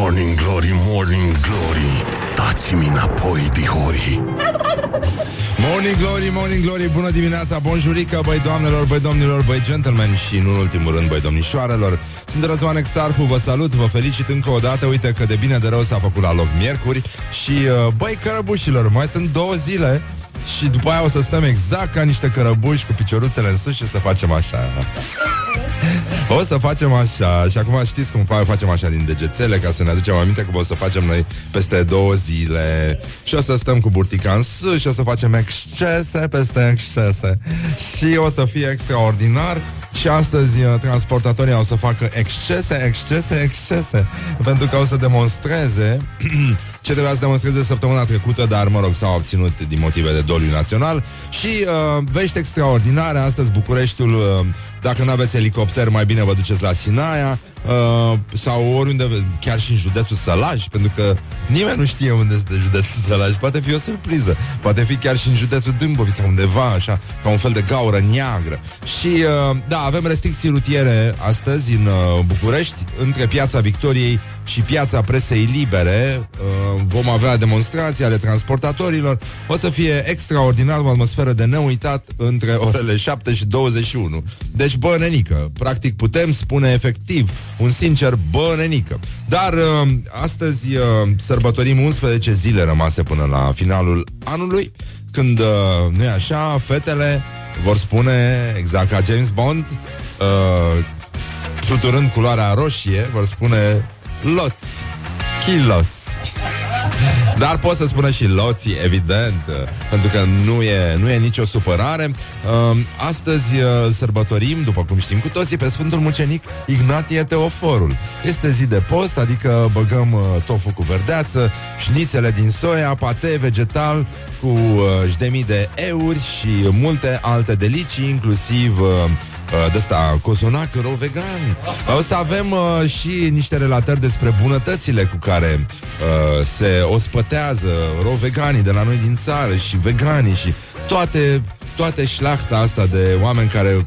Morning Glory, Morning Glory Dați-mi înapoi, dihori Morning Glory, Morning Glory, bună dimineața, bonjurică, băi doamnelor, băi domnilor, băi gentlemen și, nu în ultimul rând, băi domnișoarelor. Sunt Răzvan Exarhu, vă salut, vă felicit încă o dată, uite că de bine de rău s-a făcut la loc miercuri și, uh, băi cărăbușilor, mai sunt două zile și după aia o să stăm exact ca niște cărăbuși cu picioruțele în sus și să facem așa. O să facem așa Și acum știți cum fa- facem așa din degețele Ca să ne aducem aminte cum o să facem noi Peste două zile. Și o să stăm cu burtica în sus Și o să facem excese peste excese. Și o să fie extraordinar. Și astăzi uh, transportatorii o să facă excese, excese, excese. Pentru că o să demonstreze ce trebuia să demonstreze săptămâna trecută, dar, mă rog, s-au obținut din motive de doliu național. Și uh, vești extraordinare, astăzi Bucureștiul, uh, dacă nu aveți elicopter, mai bine vă duceți la Sinaia uh, sau oriunde, chiar și în județul Sălaj, pentru că nimeni nu știe unde este județul Sălaj. Poate fi o surpriză, poate fi chiar și în județul Dâmbovița, undeva, așa, ca un fel de gaură neagră. Și, uh, da, avem restricții rutiere astăzi în uh, București, între Piața Victoriei și Piața Presei Libere. Uh, vom avea demonstrații ale transportatorilor. O să fie extraordinar o atmosferă de neuitat între orele 7 și 21. Deci, bă, nenică. Practic putem spune efectiv un sincer bă, nenică. Dar uh, astăzi uh, sărbătorim 11 zile rămase până la finalul anului, când, uh, nu e așa, fetele vor spune, exact ca James Bond, uh, fluturând culoarea roșie, vor spune loți, chiloți. Dar pot să spună și loții, evident, pentru că nu e, nu e nicio supărare. Um, astăzi uh, sărbătorim, după cum știm cu toții, pe Sfântul Mucenic Ignatie Teoforul. Este zi de post, adică băgăm uh, tofu cu verdeață, șnițele din soia, pate vegetal cu uh, jdemii de euri și multe alte delicii, inclusiv de ăsta, cozonac rău vegan. O să avem uh, și niște relatări despre bunătățile cu care uh, se ospătează rău veganii de la noi din țară și veganii și toate toate șlachta asta de oameni care uh,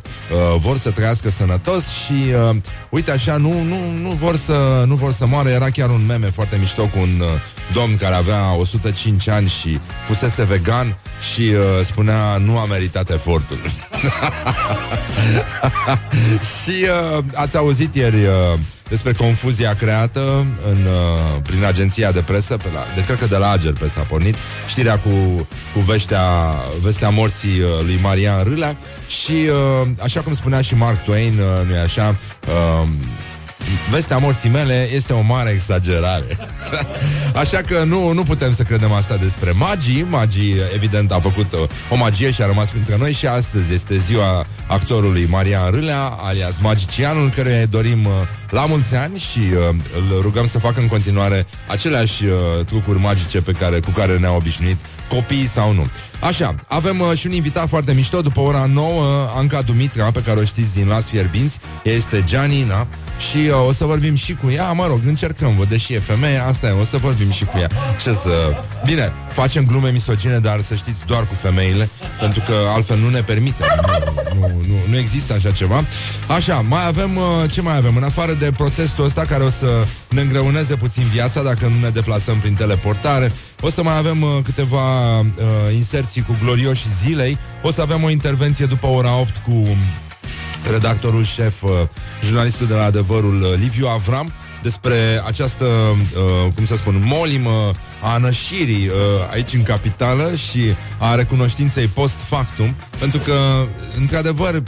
vor să trăiască sănătos și uh, uite așa, nu, nu, nu, vor să, nu vor să moară. Era chiar un meme foarte mișto cu un uh, domn care avea 105 ani și fusese vegan și uh, spunea nu a meritat efortul. și uh, ați auzit ieri uh, despre confuzia creată în, uh, prin agenția de presă, pe la, de cred că de la Ager pe s-a pornit, știrea cu, cu veștea, vestea morții uh, lui Marian Râlea și, uh, așa cum spunea și Mark Twain, uh, nu așa, uh, vestea morții mele este o mare exagerare. Așa că nu, nu putem să credem asta despre magii. Magii, evident, a făcut o, o magie și a rămas printre noi și astăzi este ziua actorului Marian Râlea, alias magicianul, căruia îi dorim uh, la mulți ani și uh, îl rugăm să facă în continuare aceleași uh, trucuri magice pe care, cu care ne-au obișnuit copiii sau nu. Așa, avem uh, și un invitat foarte mișto După ora 9, Anca Dumitra Pe care o știți din Las Fierbinți Este Gianina și uh, o să vorbim și cu ea Mă rog, încercăm, vă, deși e femeie Asta e, o să vorbim și cu ea Ce să... Bine, facem glume misogine Dar să știți, doar cu femeile Pentru că altfel nu ne permite Nu, nu, nu, nu există așa ceva Așa, mai avem, uh, ce mai avem? În afară de protestul ăsta Care o să ne îngreuneze puțin viața Dacă nu ne deplasăm prin teleportare O să mai avem uh, câteva uh, inserții cu glorioși zilei. O să avem o intervenție după ora 8 cu redactorul șef, uh, jurnalistul de la Adevărul, uh, Liviu Avram, despre această, uh, cum să spun, molimă a nășirii uh, aici în capitală și a recunoștinței post factum, pentru că, într-adevăr,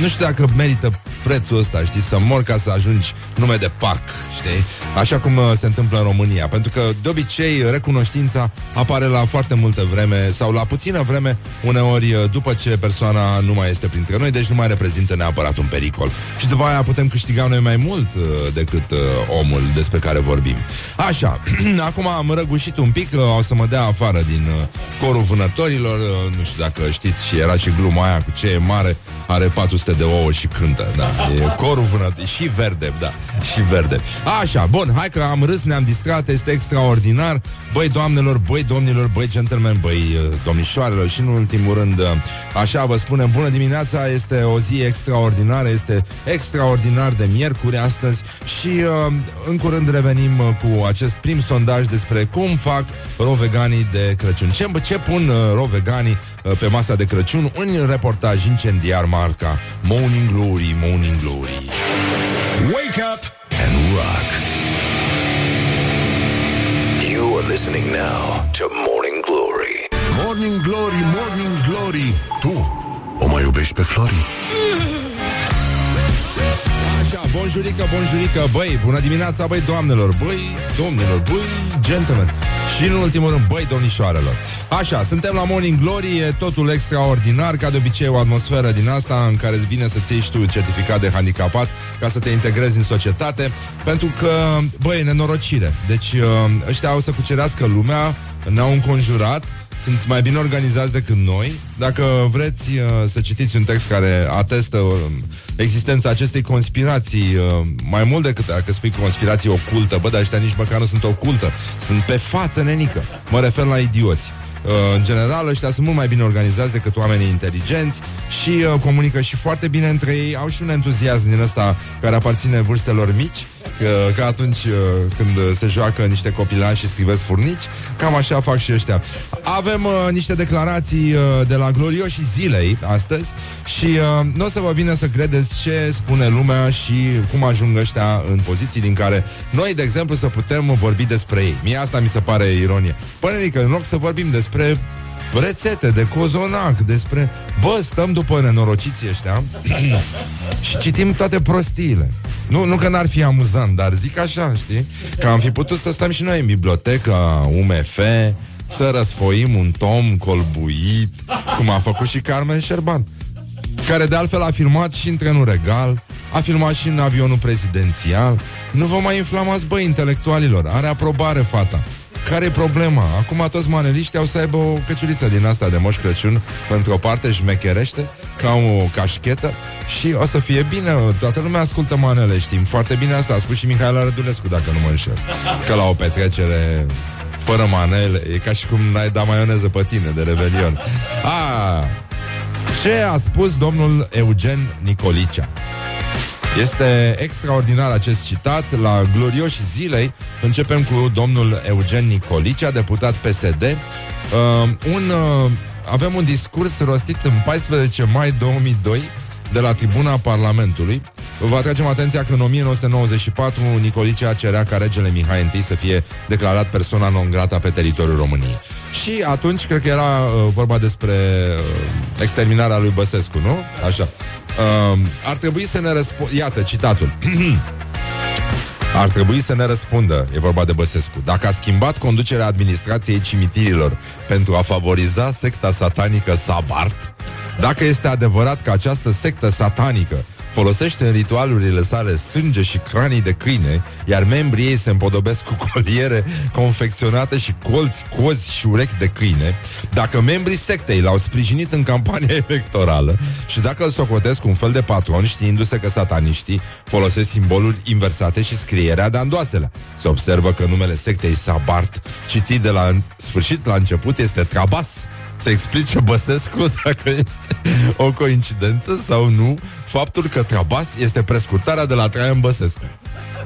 nu știu dacă merită prețul ăsta, știi, să mor ca să ajungi nume de parc, știi? Așa cum uh, se întâmplă în România. Pentru că, de obicei, recunoștința apare la foarte multă vreme sau la puțină vreme, uneori uh, după ce persoana nu mai este printre noi, deci nu mai reprezintă neapărat un pericol. Și după aia putem câștiga noi mai mult uh, decât uh, omul despre care vorbim. Așa, acum am răgușit un pic, uh, o să mă dea afară din uh, corul vânătorilor, uh, nu știu dacă știți și era și gluma aia cu ce e mare, are 400 200 de ouă și cântă, da. E corul vânăt, și verde, da, și verde. Așa, bun, hai că am râs, ne-am distrat, este extraordinar. Băi, doamnelor, băi, domnilor, băi, gentlemen, băi, uh, domnișoarelor și în ultimul rând, uh, așa vă spunem, bună dimineața, este o zi extraordinară, este extraordinar de miercuri astăzi și uh, în curând revenim uh, cu acest prim sondaj despre cum fac roveganii de Crăciun. Ce, ce pun uh, roveganii uh, pe masa de Crăciun? Un reportaj incendiar marca Morning Glory, Morning Glory. Wake up and rock. You are listening now to Morning Glory. Morning Glory, Morning Glory. Tu o mai iubești pe Flori? Așa, bonjurică, bonjurică, băi, bună dimineața, băi, doamnelor, băi, domnilor, băi, gentlemen și în ultimul rând, băi, domnișoarelor. Așa, suntem la Morning Glory, e totul extraordinar, ca de obicei o atmosferă din asta în care îți vine să-ți iei și tu certificat de handicapat ca să te integrezi în societate, pentru că, băi, nenorocire. Deci, ă, ăștia au să cucerească lumea, ne-au înconjurat, sunt mai bine organizați decât noi. Dacă vreți uh, să citiți un text care atestă uh, existența acestei conspirații, uh, mai mult decât dacă spui conspirație ocultă, bă, dar ăștia nici măcar nu sunt ocultă, sunt pe față nenică. Mă refer la idioți. Uh, în general, ăștia sunt mult mai bine organizați decât oamenii inteligenți și uh, comunică și foarte bine între ei, au și un entuziasm din ăsta care aparține vârstelor mici Că, că atunci uh, când se joacă niște copilași și scrivesc furnici, cam așa fac și ăștia. Avem uh, niște declarații uh, de la glorioși zilei astăzi și uh, nu o să vă vină să credeți ce spune lumea și cum ajung ăștia în poziții din care noi, de exemplu, să putem vorbi despre ei. Mie asta mi se pare ironie. Păi, că în loc să vorbim despre rețete de cozonac, despre... Bă, stăm după nenorociții ăștia și citim toate prostiile. Nu, nu că n-ar fi amuzant, dar zic așa, știi? Că am fi putut să stăm și noi în biblioteca UMF, să răsfoim un tom colbuit, cum a făcut și Carmen Șerban, care de altfel a filmat și în trenul regal, a filmat și în avionul prezidențial. Nu vă mai inflamați, băi, intelectualilor. Are aprobare fata. Care e problema? Acum toți maneliștii au să aibă o căciuliță din asta de Moș Crăciun într-o parte șmecherește, ca o cașchetă și o să fie bine. Toată lumea ascultă manele, știm foarte bine asta. A spus și Mihaela Rădulescu, dacă nu mă înșel. Că la o petrecere fără manele, e ca și cum n-ai da maioneză pe tine de revelion. A, ce a spus domnul Eugen Nicolicea? Este extraordinar acest citat la glorioși zilei. Începem cu domnul Eugen Nicolicea, deputat PSD. Uh, un, uh, avem un discurs rostit în 14 mai 2002 de la tribuna Parlamentului. Vă atragem atenția că în 1994 Nicolicea cerea ca regele Mihai I să fie declarat persoana non grata pe teritoriul României. Și atunci cred că era uh, vorba despre uh, exterminarea lui Băsescu, nu? Așa. Uh, ar trebui să ne răspundă... Iată, citatul. Ar trebui să ne răspundă, e vorba de Băsescu, dacă a schimbat conducerea administrației cimitirilor pentru a favoriza secta satanică Sabart, dacă este adevărat că această sectă satanică folosește în ritualurile sale sânge și cranii de câine, iar membrii ei se împodobesc cu coliere confecționate și colți, cozi și urechi de câine, dacă membrii sectei l-au sprijinit în campania electorală și dacă îl socotesc un fel de patron știindu-se că sataniștii folosesc simboluri inversate și scrierea de andoasele. Se observă că numele sectei Sabart, citit de la sfârșit la început, este Trabas, să explice Băsescu dacă este o coincidență sau nu faptul că Trabas este prescurtarea de la Traian Băsescu.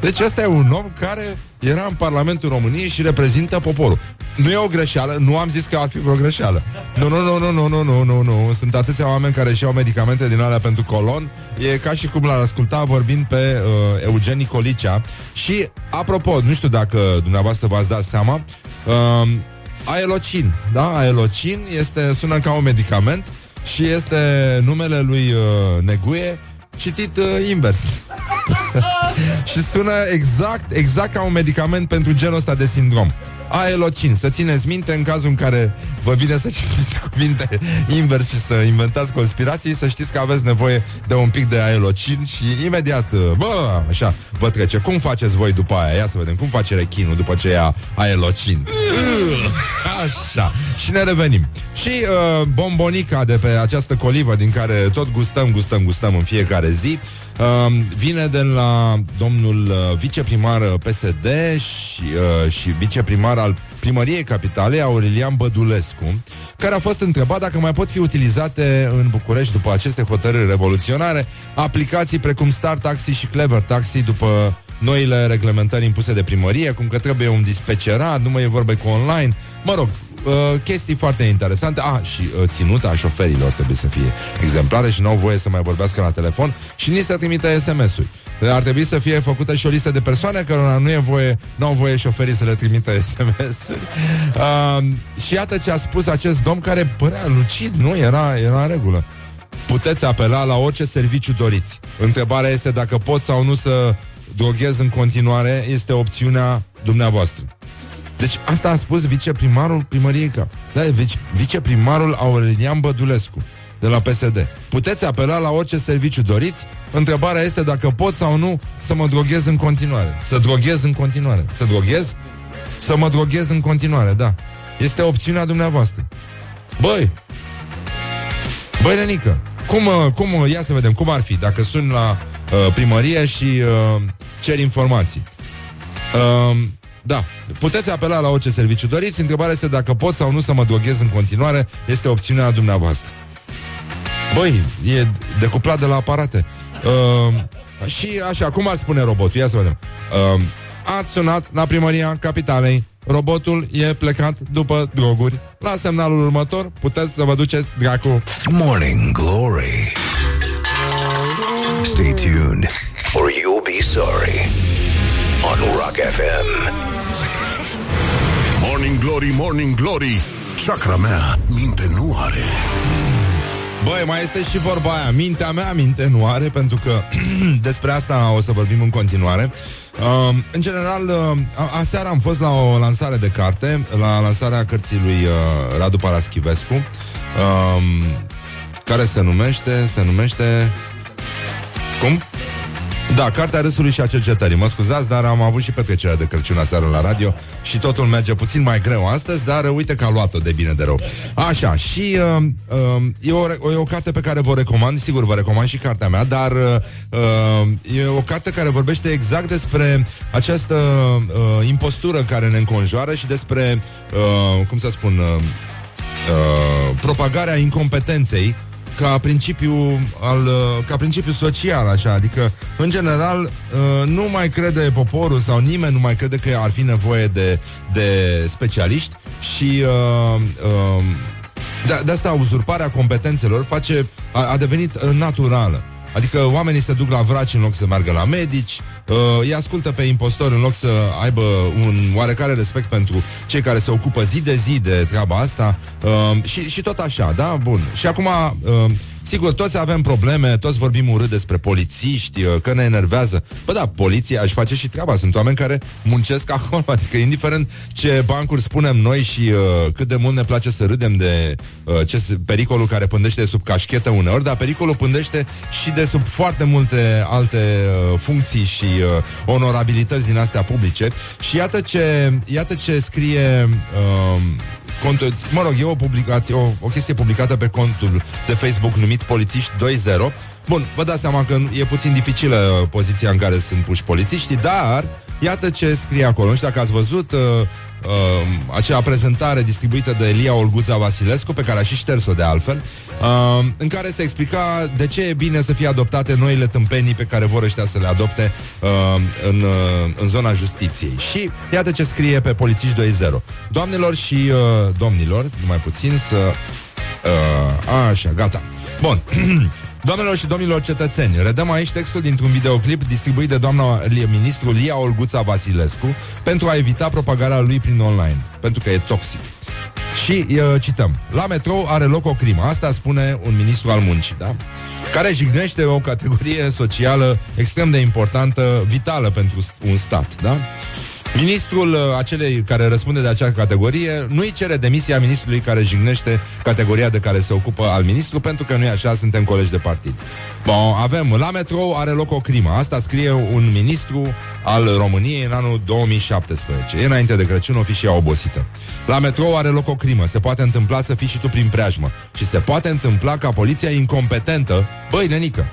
Deci ăsta e un om care era în Parlamentul României și reprezintă poporul. Nu e o greșeală, nu am zis că ar fi vreo greșeală. Nu, nu, nu, nu, nu, nu, nu, nu, nu. Sunt atâția oameni care și-au medicamente din alea pentru colon. E ca și cum l-ar asculta vorbind pe uh, Eugen Nicolicea. Și, apropo, nu știu dacă dumneavoastră v-ați dat seama, uh, Aelocin, da? Aelocin este, sună ca un medicament și este numele lui uh, Neguie citit uh, invers. și sună exact, exact ca un medicament pentru genul ăsta de sindrom. Aelocin. Să țineți minte în cazul în care vă vine să citiți cuvinte invers și să inventați conspirații, să știți că aveți nevoie de un pic de aelocin și imediat, bă, așa, vă trece. Cum faceți voi după aia? Ia să vedem. Cum face rechinul după ce ia aelocin? Așa. Și ne revenim. Și uh, bombonica de pe această colivă din care tot gustăm, gustăm, gustăm în fiecare zi uh, vine de la domnul uh, viceprimar PSD și, uh, și viceprimar al primăriei capitalei, Aurelian Bădulescu, care a fost întrebat dacă mai pot fi utilizate în București după aceste hotărâri revoluționare aplicații precum Star Taxi și Clever Taxi după noile reglementări impuse de primărie, cum că trebuie un dispecerat, nu mai e vorba cu online. Mă rog, uh, chestii foarte interesante. Ah, și uh, ținuta a șoferilor trebuie să fie exemplare și nu au voie să mai vorbească la telefon și nici să trimite SMS-uri. Ar trebui să fie făcută și o listă de persoane care nu e voie, nu au voie șoferii să le trimită SMS-uri. Uh, și iată ce a spus acest domn care părea lucid, nu? Era, era în regulă. Puteți apela la orice serviciu doriți. Întrebarea este dacă pot sau nu să droghez în continuare, este opțiunea dumneavoastră. Deci asta a spus viceprimarul primăriei Cap. Da, vice, viceprimarul Aurelian Bădulescu de la PSD. Puteți apela la orice serviciu doriți. Întrebarea este dacă pot sau nu să mă droghez în continuare. Să droghez în continuare. Să droghez? Să mă droghez în continuare, da. Este opțiunea dumneavoastră. Băi! Băi, Nenică, cum, uh, cum, uh, ia să vedem, cum ar fi dacă sun la uh, primărie și uh, cer informații. Uh, da, puteți apela la orice serviciu doriți. Întrebarea este dacă pot sau nu să mă droghez în continuare. Este opțiunea dumneavoastră. Băi, e decuplat de la aparate. Uh, și așa, cum ar spune robotul? Ia să vedem. Uh, ați sunat la primăria capitalei. Robotul e plecat după droguri. La semnalul următor puteți să vă duceți dracu. Morning Glory Stay tuned or you'll be sorry on Rock FM. Morning Glory, Morning Glory, chakra mea minte nu are. Băi, mai este și vorba aia Mintea mea minte nu are Pentru că despre asta o să vorbim în continuare uh, În general uh, Aseară am fost la o lansare de carte La lansarea cărții lui uh, Radu Paraschivescu uh, Care se numește Se numește Cum? Da, Cartea Râsului și a Cercetării. Mă scuzați, dar am avut și petrecerea de Crăciun aseară la radio și totul merge puțin mai greu astăzi, dar uite că a luat-o de bine de rău. Așa, și uh, uh, e, o, e o carte pe care vă recomand, sigur vă recomand și cartea mea, dar uh, e o carte care vorbește exact despre această uh, impostură care ne înconjoară și despre, uh, cum să spun, uh, uh, propagarea incompetenței ca principiu, al, uh, ca principiu social, așa, adică, în general, uh, nu mai crede poporul sau nimeni nu mai crede că ar fi nevoie de, de specialiști și uh, uh, de, de asta uzurparea competențelor face, a, a devenit uh, naturală. Adică oamenii se duc la vraci în loc să meargă la medici, uh, îi ascultă pe impostori în loc să aibă un oarecare respect pentru cei care se ocupă zi de zi de treaba asta uh, și, și tot așa, da? Bun. Și acum... Uh, Sigur, toți avem probleme, toți vorbim urât despre polițiști, uh, că ne enervează. Bă, da, poliția își face și treaba. Sunt oameni care muncesc acolo, adică indiferent ce bancuri spunem noi și uh, cât de mult ne place să râdem de uh, ce pericolul care pândește sub cașchetă uneori, dar pericolul pândește și de sub foarte multe alte uh, funcții și uh, onorabilități din astea publice. Și iată ce, iată ce scrie uh, cont, mă rog, e o publicație, o, o chestie publicată pe contul de Facebook numit Polițiști 2.0. Bun, vă dați seama că e puțin dificilă poziția în care sunt puși polițiștii, dar iată ce scrie acolo. Nu știu dacă ați văzut uh, uh, acea prezentare distribuită de Elia Olguța Vasilescu, pe care a și șters-o de altfel, uh, în care se explica de ce e bine să fie adoptate noile tâmpenii pe care vor ăștia să le adopte uh, în, uh, în zona justiției. Și iată ce scrie pe Polițiști 2.0. Doamnelor și uh, domnilor, numai puțin să... Uh, așa, gata. Bun. Doamnelor și domnilor cetățeni, redăm aici textul dintr-un videoclip distribuit de doamna ministru Lia Olguța Vasilescu pentru a evita propagarea lui prin online, pentru că e toxic. Și uh, cităm. La metrou are loc o crimă. Asta spune un ministru al muncii, da? care jignește o categorie socială extrem de importantă, vitală pentru un stat, da? Ministrul uh, acelei care răspunde de acea categorie nu-i cere demisia ministrului care jignește categoria de care se ocupă al ministru, pentru că nu e așa, suntem colegi de partid. Bun, avem, la metrou are loc o crimă. Asta scrie un ministru al României în anul 2017. E înainte de Crăciun, o fi și ea obosită. La metrou are loc o crimă. Se poate întâmpla să fii și tu prin preajmă. Și se poate întâmpla ca poliția incompetentă, băi, nenică,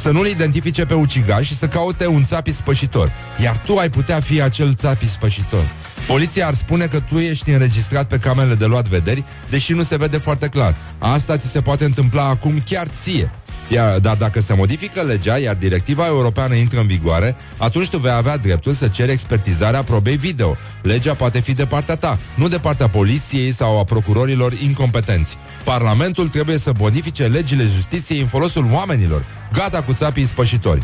să nu-l identifice pe ucigaș și să caute un țapi spășitor. Iar tu ai putea fi acel țapi spășitor. Poliția ar spune că tu ești înregistrat pe camerele de luat vederi, deși nu se vede foarte clar. Asta ți se poate întâmpla acum chiar ție. Iar, dar dacă se modifică legea, iar directiva europeană intră în vigoare, atunci tu vei avea dreptul să ceri expertizarea probei video. Legea poate fi de partea ta, nu de partea poliției sau a procurorilor incompetenți. Parlamentul trebuie să modifice legile justiției în folosul oamenilor. Gata cu țapii spășitori.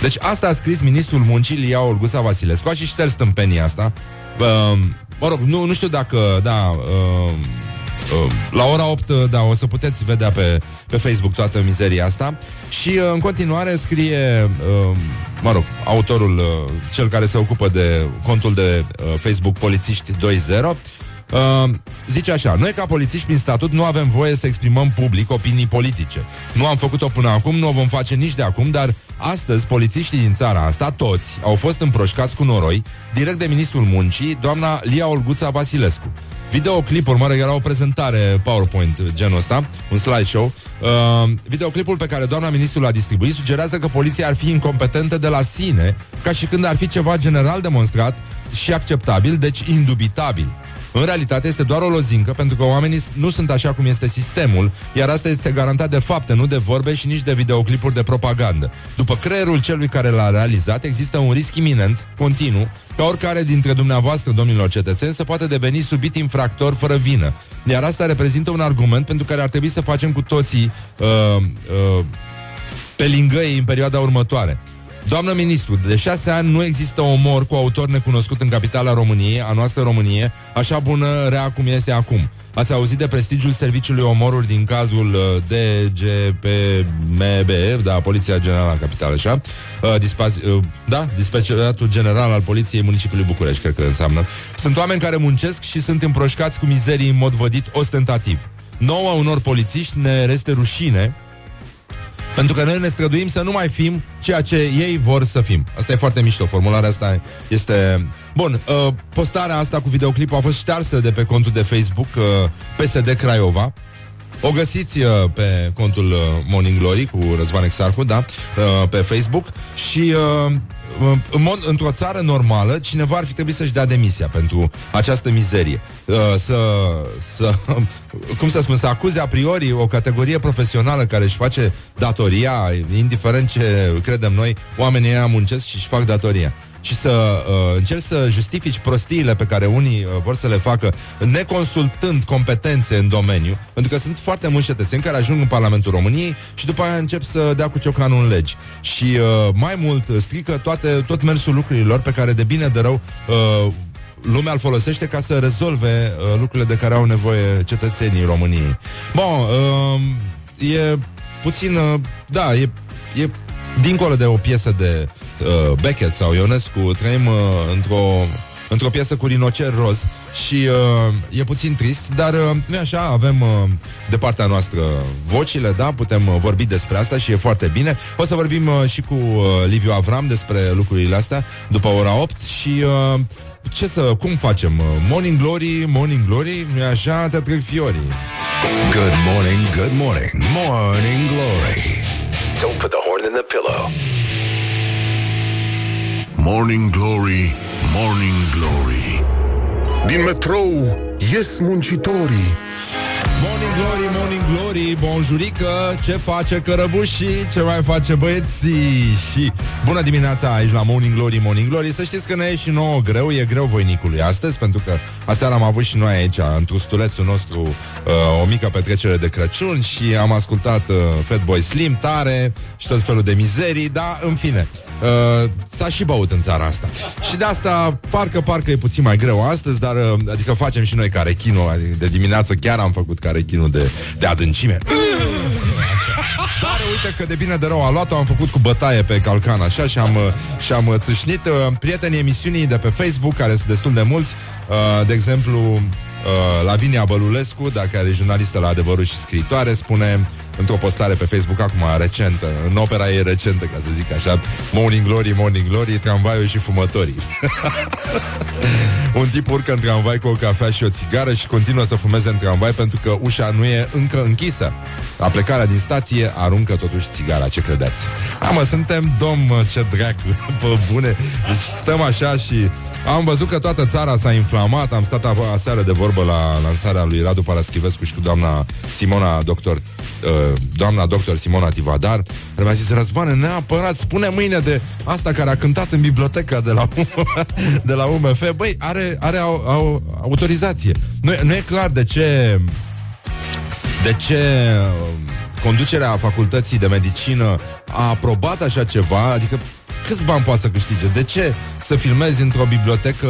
Deci asta a scris ministrul muncii Lia Olguța Vasilescu. A și șters tâmpenia asta. Uh, mă rog, nu, nu știu dacă, da, uh, uh, la ora 8, da, o să puteți vedea pe, pe Facebook toată mizeria asta. Și uh, în continuare scrie, uh, mă rog, autorul, uh, cel care se ocupă de contul de uh, Facebook Polițiști 2.0, Uh, zice așa, noi ca polițiști prin statut nu avem voie să exprimăm public opinii politice. Nu am făcut-o până acum, nu o vom face nici de acum, dar astăzi polițiștii din țara asta, toți, au fost împroșcați cu noroi, direct de ministrul muncii, doamna Lia Olguța Vasilescu. Videoclipul, mă rog, era o prezentare PowerPoint genul ăsta, un slideshow. Uh, videoclipul pe care doamna ministru l-a distribuit sugerează că poliția ar fi incompetentă de la sine, ca și când ar fi ceva general demonstrat și acceptabil, deci indubitabil. În realitate este doar o lozincă pentru că oamenii nu sunt așa cum este sistemul, iar asta este garantat de fapte, nu de vorbe și nici de videoclipuri de propagandă. După creierul celui care l-a realizat, există un risc iminent, continuu, ca oricare dintre dumneavoastră, domnilor cetățeni, să poată deveni subit infractor fără vină. Iar asta reprezintă un argument pentru care ar trebui să facem cu toții uh, uh, pe lingăi în perioada următoare. Doamnă ministru, de șase ani nu există omor cu autor necunoscut în capitala României, a noastră Românie, așa bună rea cum este acum. Ați auzit de prestigiul serviciului omoruri din cadrul uh, DGPMB, da, Poliția Generală a Capitală, așa? Uh, dispa- uh, da, Dispeceratul General al Poliției Municipiului București, cred că înseamnă. Sunt oameni care muncesc și sunt împroșcați cu mizerii în mod vădit ostentativ. Nouă unor polițiști ne reste rușine pentru că noi ne străduim să nu mai fim ceea ce ei vor să fim. Asta e foarte mișto, formularea asta este... Bun, uh, postarea asta cu videoclipul a fost ștearsă de pe contul de Facebook uh, PSD Craiova. O găsiți uh, pe contul uh, Morning Glory cu Răzvan Exarhu, da, uh, pe Facebook și uh, în mod, într-o țară normală, cineva ar fi trebuit să-și dea demisia pentru această mizerie. Uh, să, să, cum să spun, să acuze a priori o categorie profesională care își face datoria, indiferent ce credem noi, oamenii ăia muncesc și își fac datoria și să uh, încerci să justifici prostiile pe care unii uh, vor să le facă neconsultând competențe în domeniu, pentru că sunt foarte mulți cetățeni care ajung în Parlamentul României și după aia încep să dea cu ciocanul în legi. Și uh, mai mult strică toate, tot mersul lucrurilor pe care de bine de rău uh, lumea îl folosește ca să rezolve uh, lucrurile de care au nevoie cetățenii României. Bun, uh, e puțin, uh, da, e, e dincolo de o piesă de uh, Beckett sau Ionescu, trăim uh, într-o într-o piesă cu rinocer roz și uh, e puțin trist, dar uh, nu așa, avem uh, de partea noastră vocile, da, putem uh, vorbi despre asta și e foarte bine. O să vorbim uh, și cu uh, Liviu Avram despre lucrurile astea după ora 8 și uh, ce să, cum facem? Uh, morning Glory, Morning Glory, nu așa, te trec fiorii. Good morning, good morning, Morning Glory. Don't put the horn in the pillow. Morning Glory, Morning Glory Din metrou ies muncitorii Morning Glory, Morning Glory, bonjurică, ce face cărăbușii, ce mai face băieții și bună dimineața aici la Morning Glory, Morning Glory. Să știți că ne e și nouă greu, e greu voinicului astăzi, pentru că aseară am avut și noi aici, în trustulețul nostru, uh, o mică petrecere de Crăciun și am ascultat uh, Fatboy Slim tare și tot felul de mizerii, dar în fine, Uh, s-a și băut în țara asta. Și de asta, parcă, parcă e puțin mai greu astăzi, dar uh, adică facem și noi care chino, adică de dimineață chiar am făcut care chino de, de adâncime. Dar uite că de bine de rău a luat-o, am făcut cu bătaie pe calcan așa și am, și am țâșnit. Prietenii emisiunii de pe Facebook, care sunt destul de mulți, de exemplu, Lavinia Bălulescu, dacă are jurnalistă la adevărul și scriitoare, spune într-o postare pe Facebook acum, recentă, în opera ei recentă, ca să zic așa, Morning Glory, Morning Glory, tramvaiul și fumătorii. Un tip urcă în tramvai cu o cafea și o țigară și continuă să fumeze în tramvai pentru că ușa nu e încă închisă. La plecarea din stație aruncă totuși țigara, ce credeți? A, mă, suntem domn, mă, ce dracu, pe bune. Deci stăm așa și am văzut că toată țara s-a inflamat, am stat aseară de vorbă la lansarea lui Radu Paraschivescu și cu doamna Simona, doctor Uh, doamna doctor Simona Tivadar, care mi-a zis, Răzvane, neapărat, spune mâine de asta care a cântat în biblioteca de la, de la UMF. Băi, are, are au, au, autorizație. Nu, nu e clar de ce de ce uh, conducerea facultății de medicină a aprobat așa ceva, adică câți bani poate să câștige? De ce să filmezi într-o bibliotecă?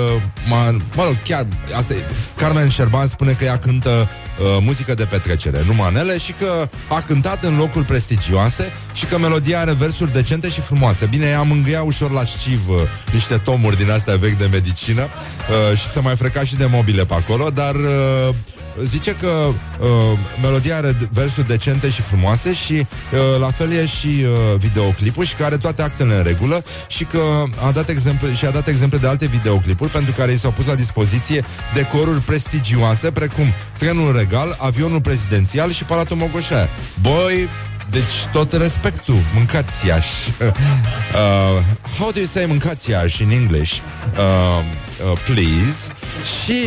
Mă, mă rog, chiar, asta e. Carmen Șerban spune că ea cântă uh, muzică de petrecere, nu manele, și că a cântat în locuri prestigioase și că melodia are versuri decente și frumoase. Bine, ea mângâia ușor la șciv uh, niște tomuri din astea vechi de medicină uh, și să mai freca și de mobile pe acolo, dar... Uh, zice că uh, melodia are versuri decente și frumoase și uh, la fel e și uh, videoclipul și că are toate actele în regulă și că a dat exemple și a dat exemple de alte videoclipuri pentru care i s-au pus la dispoziție decoruri prestigioase precum trenul regal, avionul prezidențial și Palatul Mogoșaia. Boi, deci tot respectul, mâncați iași. uh, how do you say mâncați iași in English? Uh, uh, please. Și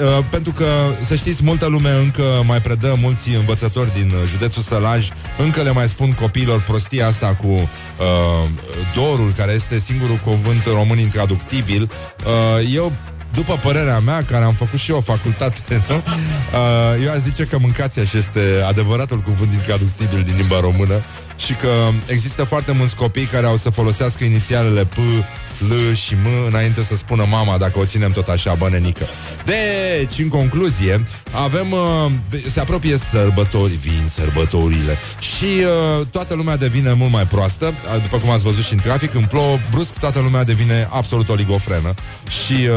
uh, pentru că, să știți, multă lume încă mai predă mulți învățători din uh, județul Sălaj, încă le mai spun copiilor prostia asta cu uh, dorul, care este singurul cuvânt român intraductibil. Uh, eu după părerea mea, care am făcut și eu o facultate, nu? Uh, eu aș zice că mâncația și este adevăratul cuvânt intraductibil din limba română și că există foarte mulți copii care au să folosească inițialele P, L și M înainte să spună mama dacă o ținem tot așa bănenică. Deci, în concluzie, avem, uh, se apropie sărbători, vin sărbătorile și uh, toată lumea devine mult mai proastă, uh, după cum ați văzut și în trafic, în plouă, brusc toată lumea devine absolut oligofrenă. Și,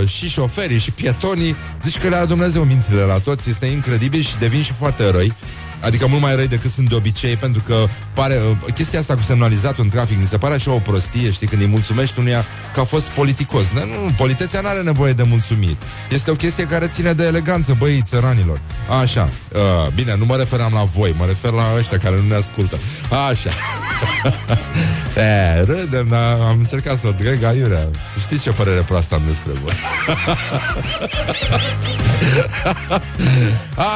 uh, și șoferii și pietonii, zici că le-a Dumnezeu mințile la toți, este incredibil și devin și foarte răi. Adică mult mai răi decât sunt de obicei Pentru că pare, uh, chestia asta cu semnalizatul în trafic Mi se pare așa o prostie, știi, când îi mulțumești unuia Că a fost politicos. Nu, nu politeția nu are nevoie de mulțumiri. Este o chestie care ține de eleganță, băi, țăranilor. Așa, uh, bine, nu mă referam la voi Mă refer la ăștia care nu ne ascultă. Așa. E, Râdem, dar am încercat să o dreg aiurea. Știți ce părere proastă am despre voi.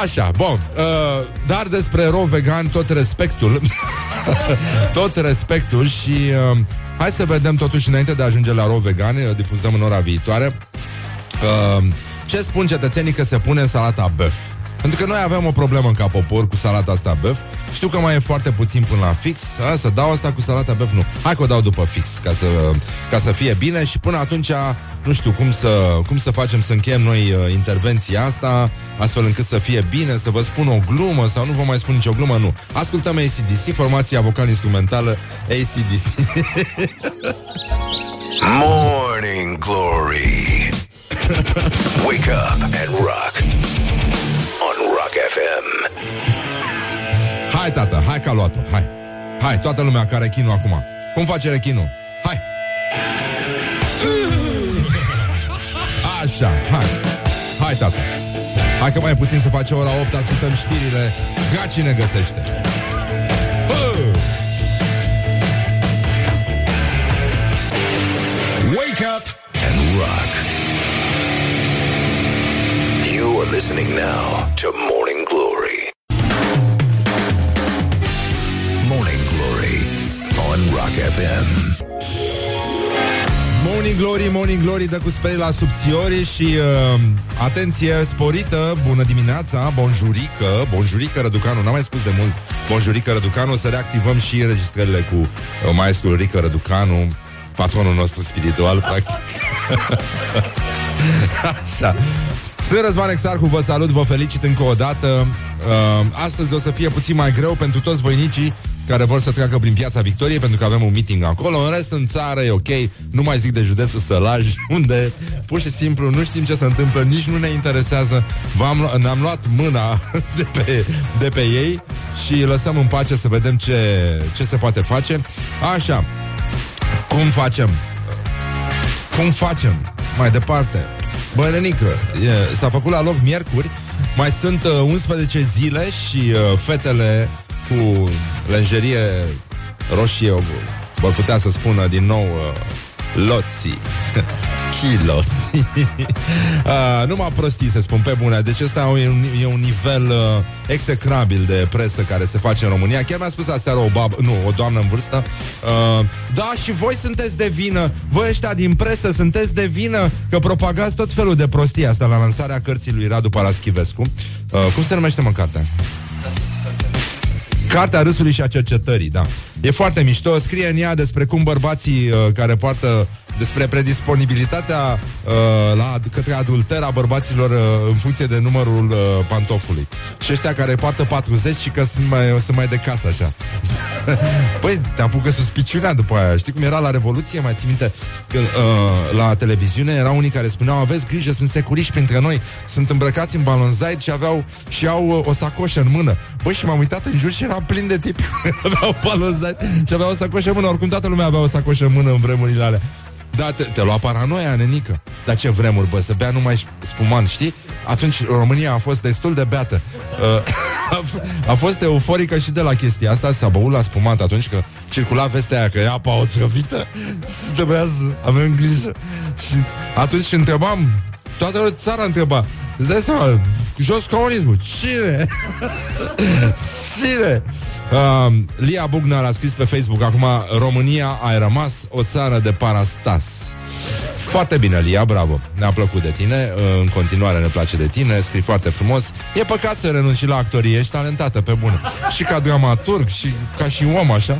Așa, bun. Uh, Dar despre ro vegan tot respectul Tot respectul și uh, Hai să vedem totuși înainte de a ajunge la ro vegan Difuzăm în ora viitoare. Uh, Ce spun cetățenii că se pune în salata băf pentru că noi avem o problemă în capopor cu salata asta băf. Știu că mai e foarte puțin până la fix. A, să dau asta cu salata băf, nu. Hai că o dau după fix, ca să, ca să fie bine și până atunci nu știu cum să, cum să facem să încheiem noi uh, intervenția asta, astfel încât să fie bine, să vă spun o glumă sau nu vă mai spun nicio glumă, nu. Ascultăm ACDC, formația vocal instrumentală ACDC. Morning Glory Wake up and rock tată, hai că a luat-o, hai. Hai, toată lumea care rechinul acum. Cum face rechinul? Hai. Așa, hai. Hai, tată. Hai că mai puțin să face ora 8, ascultăm știrile. Gaci ne găsește. Wake up and rock. You are listening now to on Rock FM. Morning Glory, Morning Glory dă cu speli la subțiori și uh, atenție sporită, bună dimineața, bonjurică, bonjurică Răducanu, n-am mai spus de mult, bonjurică Răducanu, să reactivăm și înregistrările cu uh, maestrul Rică Răducanu, patronul nostru spiritual, practic. Așa. Sunt Răzvan Exarhu, vă salut, vă felicit încă o dată. Uh, astăzi o să fie puțin mai greu pentru toți voinicii care vor să treacă prin piața Victoriei pentru că avem un meeting acolo. În rest, în țară e ok. Nu mai zic de județul Sălaj, unde pur și simplu nu știm ce se întâmplă, nici nu ne interesează. V-am, ne-am luat mâna de pe, de pe ei și lăsăm în pace să vedem ce, ce se poate face. Așa, cum facem? Cum facem? Mai departe. Bă, Renică, e, s-a făcut la loc miercuri, mai sunt uh, 11 zile și uh, fetele cu lenjerie roșie vor putea să spună din nou uh, loții. Kilos. uh, numai prostii se spun pe bune. Deci ăsta e un, e un nivel uh, execrabil de presă care se face în România. Chiar mi-a spus aseară o babă, nu, o doamnă în vârstă. Uh, da, și voi sunteți de vină. Voi ăștia din presă sunteți de vină că propagați tot felul de prostii asta la lansarea cărții lui Radu Paraschivescu. Uh, cum se numește mă cartea? Cartea râsului și a cercetării, da. E foarte mișto, scrie în ea despre cum bărbații uh, care poartă despre predisponibilitatea uh, la, către adulter a bărbaților uh, în funcție de numărul uh, pantofului. Și ăștia care poartă 40 și că sunt mai, sunt mai de casă așa. păi, te apucă suspiciunea după aia. Știi cum era la Revoluție? Mai ții minte că uh, la televiziune erau unii care spuneau aveți grijă, sunt securiști printre noi, sunt îmbrăcați în balonzait și aveau și au uh, o sacoșă în mână. Băi, și m-am uitat în jur și era plin de tipi aveau balonzait și aveau o sacoșă în mână. Oricum toată lumea avea o sacoșă în mână în vremurile alea. Da, te, te lua paranoia, nenică. Dar ce vremuri, bă, să bea numai spumant, știi? Atunci România a fost destul de beată. Uh, a, a fost euforică și de la chestia asta. S-a băut la spumant atunci că circula vestea aia că e apa o țrăvită și trebuia să avem grijă. Și atunci întrebam, toată țara întreba, îți dai seama, jos comunismul, cine? cine? Uh, Lia Bugnar a scris pe Facebook Acum România a rămas o țară de parastas foarte bine, Lia, bravo. Ne-a plăcut de tine, în continuare ne place de tine, scrii foarte frumos. E păcat să renunți și la actorie, ești talentată pe bune. Și ca dramaturg, și ca și om, așa.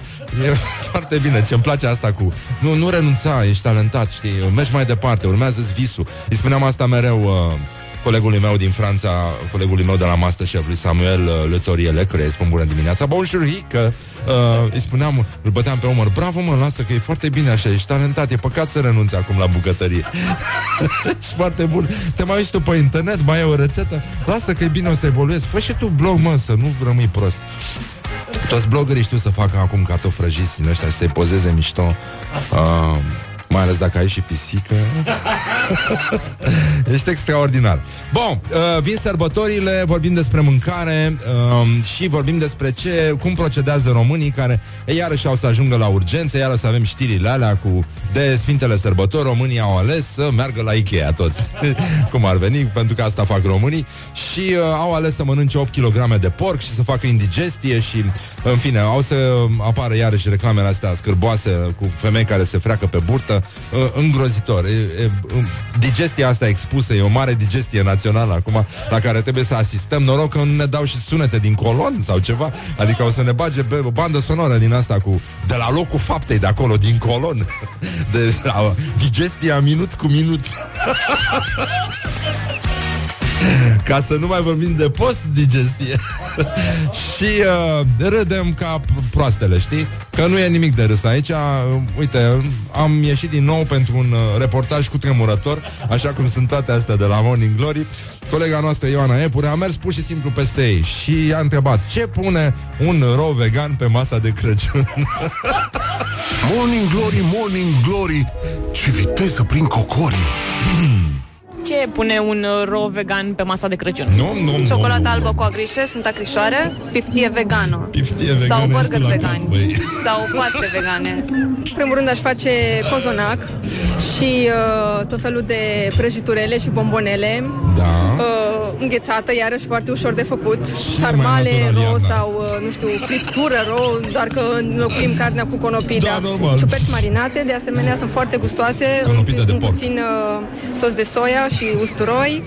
E foarte bine, ce îmi place asta cu... Nu, nu renunța, ești talentat, știi, mergi mai departe, urmează visul. Îi spuneam asta mereu... Uh, colegului meu din Franța, colegului meu de la Masterchef, lui Samuel uh, Letoriele, care îi spun bună dimineața, bonjour, că uh, îi spuneam, îl băteam pe umăr, bravo mă, lasă că e foarte bine așa, ești talentat, e păcat să renunți acum la bucătărie. ești foarte bun. Te mai uiți tu pe internet, mai e o rețetă, lasă că e bine o să evoluezi, fă și tu blog, mă, să nu rămâi prost. Toți bloggerii știu să facă acum cartofi prăjiți din ăștia și să-i pozeze mișto. Uh, mai ales dacă ai și pisică. Ești extraordinar. Bun, uh, vin sărbătorile Vorbim despre mâncare uh, Și vorbim despre ce, cum procedează românii Care e, iarăși au să ajungă la urgențe Iarăși să avem știrile alea cu De Sfintele Sărbători Românii au ales să meargă la Ikea toți Cum ar veni, pentru că asta fac românii Și uh, au ales să mănânce 8 kg de porc Și să facă indigestie Și, în fine, au să apară iarăși reclamele astea scârboase Cu femei care se freacă pe burtă uh, îngrozitor. E, e, digestia asta expusă, e o mare digestie națională acum, la care trebuie să asistăm. Noroc că nu ne dau și sunete din colon sau ceva. Adică o să ne bage be, o bandă sonoră din asta cu de la locul faptei de acolo, din colon. De la, digestia minut cu minut. Ca să nu mai vorbim de post-digestie. Și uh, râdem ca proastele, știi? Că nu e nimic de râs aici. Uite, am ieșit din nou pentru un uh, reportaj cu tremurător Așa cum sunt toate astea de la Morning Glory. Colega noastră Ioana Epure a mers pur și simplu peste ei Și a întrebat Ce pune un ro vegan pe masa de Crăciun? morning Glory, Morning Glory. Ce viteză prin cocorii ce pune un uh, ro vegan pe masa de Crăciun? Nu, nu, Ciocolată nu, albă cu agrișe, sunt acrișoare, piftie vegană. Piftie vegană Sau burger vegan. vegani. Sau paste vegane. În primul rând aș face cozonac și uh, tot felul de prăjiturele și bombonele. Da. Uh, înghețată, iarăși foarte ușor de făcut. Și Sarmale mai natural ro iarna. sau, uh, nu știu, friptură ro, doar că înlocuim carnea cu conopida. Da, normal. Ciuperci marinate, de asemenea, sunt foarte gustoase. Conopidă un, de un porc. puțin uh, sos de soia și usturoi.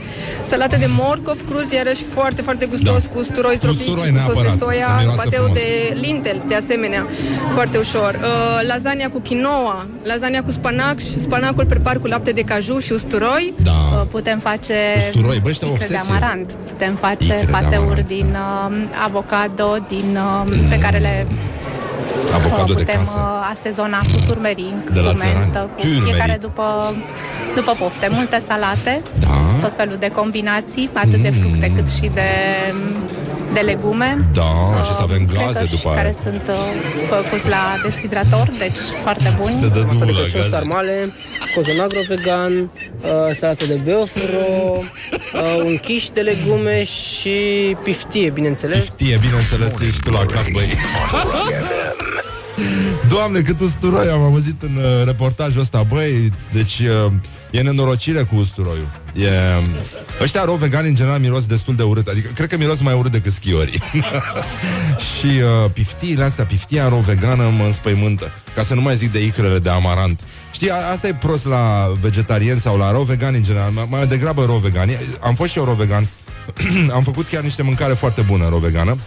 Salată de morcov cruz, iarăși foarte, foarte gustos, Da. cu usturoi Cu stropiți, usturoi cu sos de neapărat, să soia, miroasă pateu frumos. de lintel, de asemenea, foarte ușor. Uh, lasagna cu quinoa, lasagna cu spanac, și spanacul prepar cu lapte de caju și usturoi. Da. Uh, Putem face Usturoi, bă, ăștia o icre de obsesie. amarant, putem face Icre de pateuri amarant, din uh, avocado, din, uh, pe care le Avocado uh, de putem casă. uh, asezona cu turmeric, De la cu țărani. mentă, cu Turmeric. fiecare după, după pofte. Multe salate, Da. Mm. tot felul de combinații, atât de fructe cât și de, de legume. Da, și să avem Uh, gaze crackers după aia. care sunt uh, făcuți la deshidrator, deci foarte buni. Se dă drumul de la Crăciun, gaze. sarmale, cozonagro vegan, uh, salată de beofro, uh, un quiche de legume și piftie, bineînțeles. Știe, bineînțeles, ești tu la cap, băi. Doamne, cât usturoi am auzit în uh, reportajul ăsta, băi, deci uh, e nenorocire cu usturoiul. E... Ăștia ro vegani în general miros destul de urât, adică cred că miros mai urât decât schiorii. și uh, piftiile astea, piftia ro vegană mă înspăimântă, ca să nu mai zic de icrele de amarant. Știi, a- asta e prost la vegetarian sau la ro vegani în general, mai- mai degrabă ro vegani. Am fost și eu ro vegan, am făcut chiar niște mâncare foarte bună ro vegană,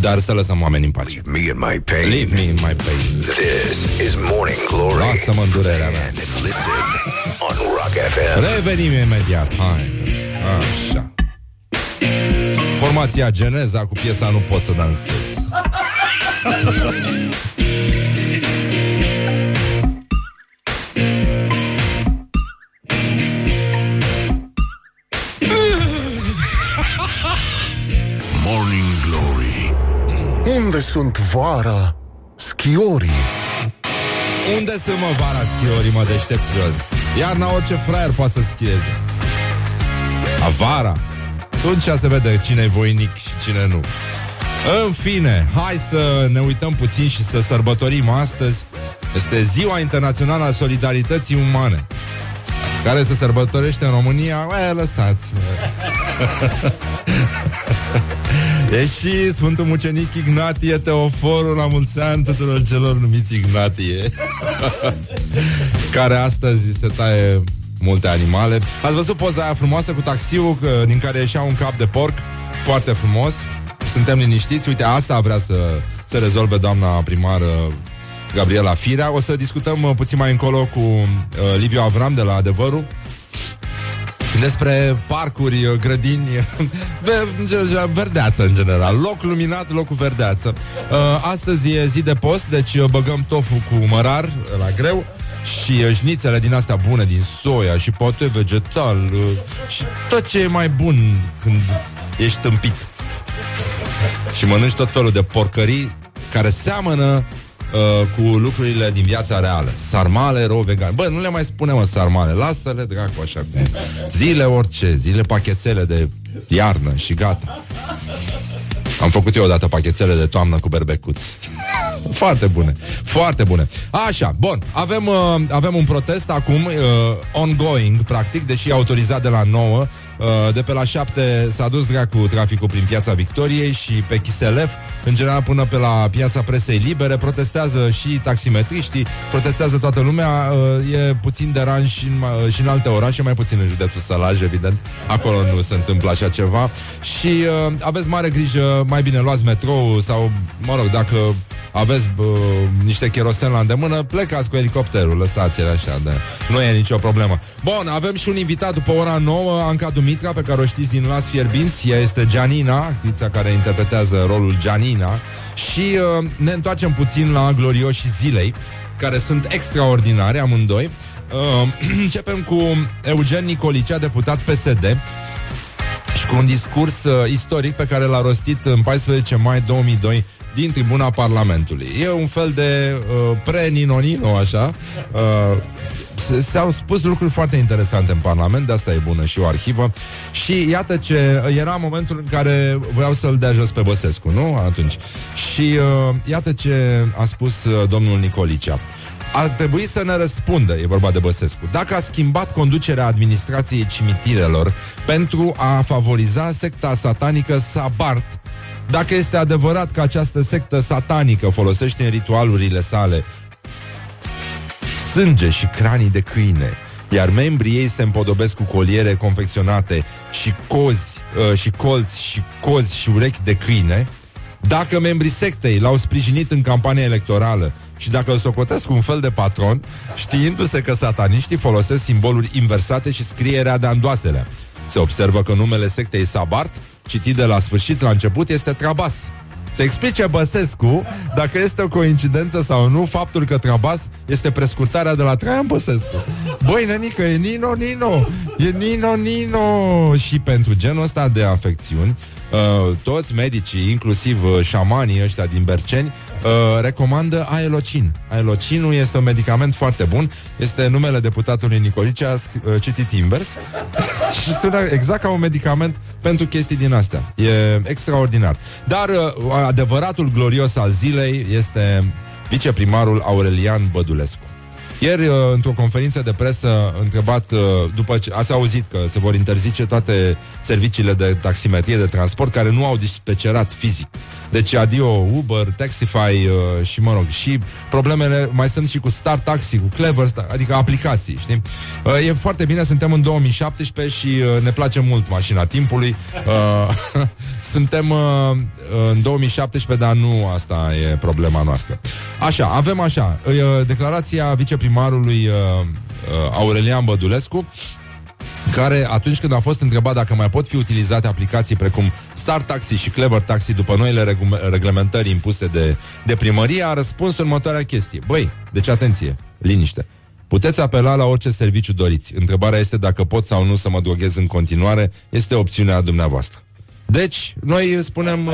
dar să lăsăm oamenii în pace. Me and my pain. Leave me in my pain. This is Morning Glory. Lasă-mă în durerea mea. And listen on Rock FM. Revenim imediat. Hai. Așa. Formația Geneza cu piesa Nu pot să dansez. Morning Glory. Unde sunt vara schiorii? Unde sunt mă vara schiorii, mă deștepților? Iarna orice fraier poate să schieze. A vara. Atunci se vede cine e voinic și cine nu. În fine, hai să ne uităm puțin și să sărbătorim astăzi. Este Ziua Internațională a Solidarității Umane care se sărbătorește în România, e, lăsați. E și Sfântul Mucenic Ignatie Teoforul la mulți ani tuturor celor numiți Ignatie Care astăzi se taie multe animale. Ați văzut poza aia frumoasă cu taxiul că- Din care ieșea un cap de porc Foarte frumos. Suntem liniștiți, uite asta vrea să, să rezolve doamna primară Gabriela Firea. O să discutăm uh, puțin mai încolo cu uh, Liviu Avram de la Adevărul despre parcuri, uh, grădini, ver- verdeață în general, loc luminat, loc cu verdeață. Uh, Astăzi e zi de post, deci uh, băgăm tofu cu mărar uh, la greu și uh, șnițele din astea bune, din soia și poate vegetal uh, și tot ce e mai bun când ești tâmpit. Și mănânci tot felul de porcării care seamănă uh, cu lucrurile din viața reală. Sarmale, ro vegan. Bă, nu le mai spune, mă, sarmale. Lasă-le, dracu, așa cum. Zile orice, zile pachetele de iarnă și gata. Am făcut eu odată pachetele de toamnă cu berbecuți. Foarte bune, foarte bune. Așa, bun, avem, uh, avem un protest acum, uh, ongoing, practic, deși e autorizat de la 9. Uh, de pe la 7 s-a dus dracu traficul prin piața Victoriei și pe Chiselef, în general până pe la piața presei libere, protestează și taximetriștii, protestează toată lumea, uh, e puțin deranj și în, ma- și în alte orașe, mai puțin în județul Sălaj, evident, acolo nu se întâmplă așa ceva. Și uh, aveți mare grijă, mai bine luați metrou sau, mă rog, dacă aveți bă, niște cherosen la îndemână, plecați cu elicopterul, lăsați-l așa, de... nu e nicio problemă. Bun, avem și un invitat după ora 9, Anca Dumitra, pe care o știți din Las Fierbinți, ea este Gianina, actrița care interpretează rolul Gianina și uh, ne întoarcem puțin la glorioșii zilei, care sunt extraordinare amândoi. Uh, începem cu Eugen Nicolicea, deputat PSD, și cu un discurs uh, istoric pe care l-a rostit în 14 mai 2002 din tribuna Parlamentului. E un fel de uh, pre-Ninonino, așa. Uh, s- S-au spus lucruri foarte interesante în Parlament, de asta e bună și o arhivă. Și iată ce era momentul în care vreau să-l dea jos pe Băsescu, nu? Atunci. Și uh, iată ce a spus uh, domnul Nicolicea. ar trebui să ne răspundă, e vorba de Băsescu, dacă a schimbat conducerea administrației cimitirelor pentru a favoriza secta satanică Sabart, dacă este adevărat că această sectă satanică folosește în ritualurile sale sânge și cranii de câine, iar membrii ei se împodobesc cu coliere confecționate și cozi uh, și colți și cozi și urechi de câine, dacă membrii sectei l-au sprijinit în campania electorală și dacă îl socotesc un fel de patron, știindu-se că sataniștii folosesc simboluri inversate și scrierea de andoasele. Se observă că numele sectei Sabart, citit de la sfârșit la început, este Trabas. Se explice Băsescu dacă este o coincidență sau nu faptul că Trabas este prescurtarea de la Traian Băsescu. Băi, nenică, e Nino Nino! E Nino Nino! Și pentru genul ăsta de afecțiuni, uh, toți medicii, inclusiv uh, șamanii ăștia din Berceni, uh, recomandă aelocin. Aelocinul este un medicament foarte bun, este numele deputatului Nicolicea uh, citit invers și sună exact ca un medicament pentru chestii din astea. E extraordinar. Dar uh, adevăratul glorios al zilei este viceprimarul Aurelian Bădulescu. Ieri, uh, într-o conferință de presă, întrebat, uh, după ce ați auzit că se vor interzice toate serviciile de taximetrie de transport care nu au dispecerat fizic. Deci adio Uber, Taxify uh, și mă rog, și problemele mai sunt și cu Star Taxi, cu Clever, Star, adică aplicații, știi? Uh, e foarte bine, suntem în 2017 și uh, ne place mult mașina timpului. Uh, suntem uh, în 2017, dar nu asta e problema noastră. Așa, avem așa, uh, declarația viceprimarului uh, uh, Aurelian Bădulescu, care atunci când a fost întrebat dacă mai pot fi utilizate aplicații precum Star Taxi și Clever Taxi după noile regu- reglementări impuse de, de primărie, a răspuns următoarea chestie. Băi, deci atenție, liniște. Puteți apela la orice serviciu doriți. Întrebarea este dacă pot sau nu să mă droghez în continuare. Este opțiunea dumneavoastră. Deci, noi spunem uh,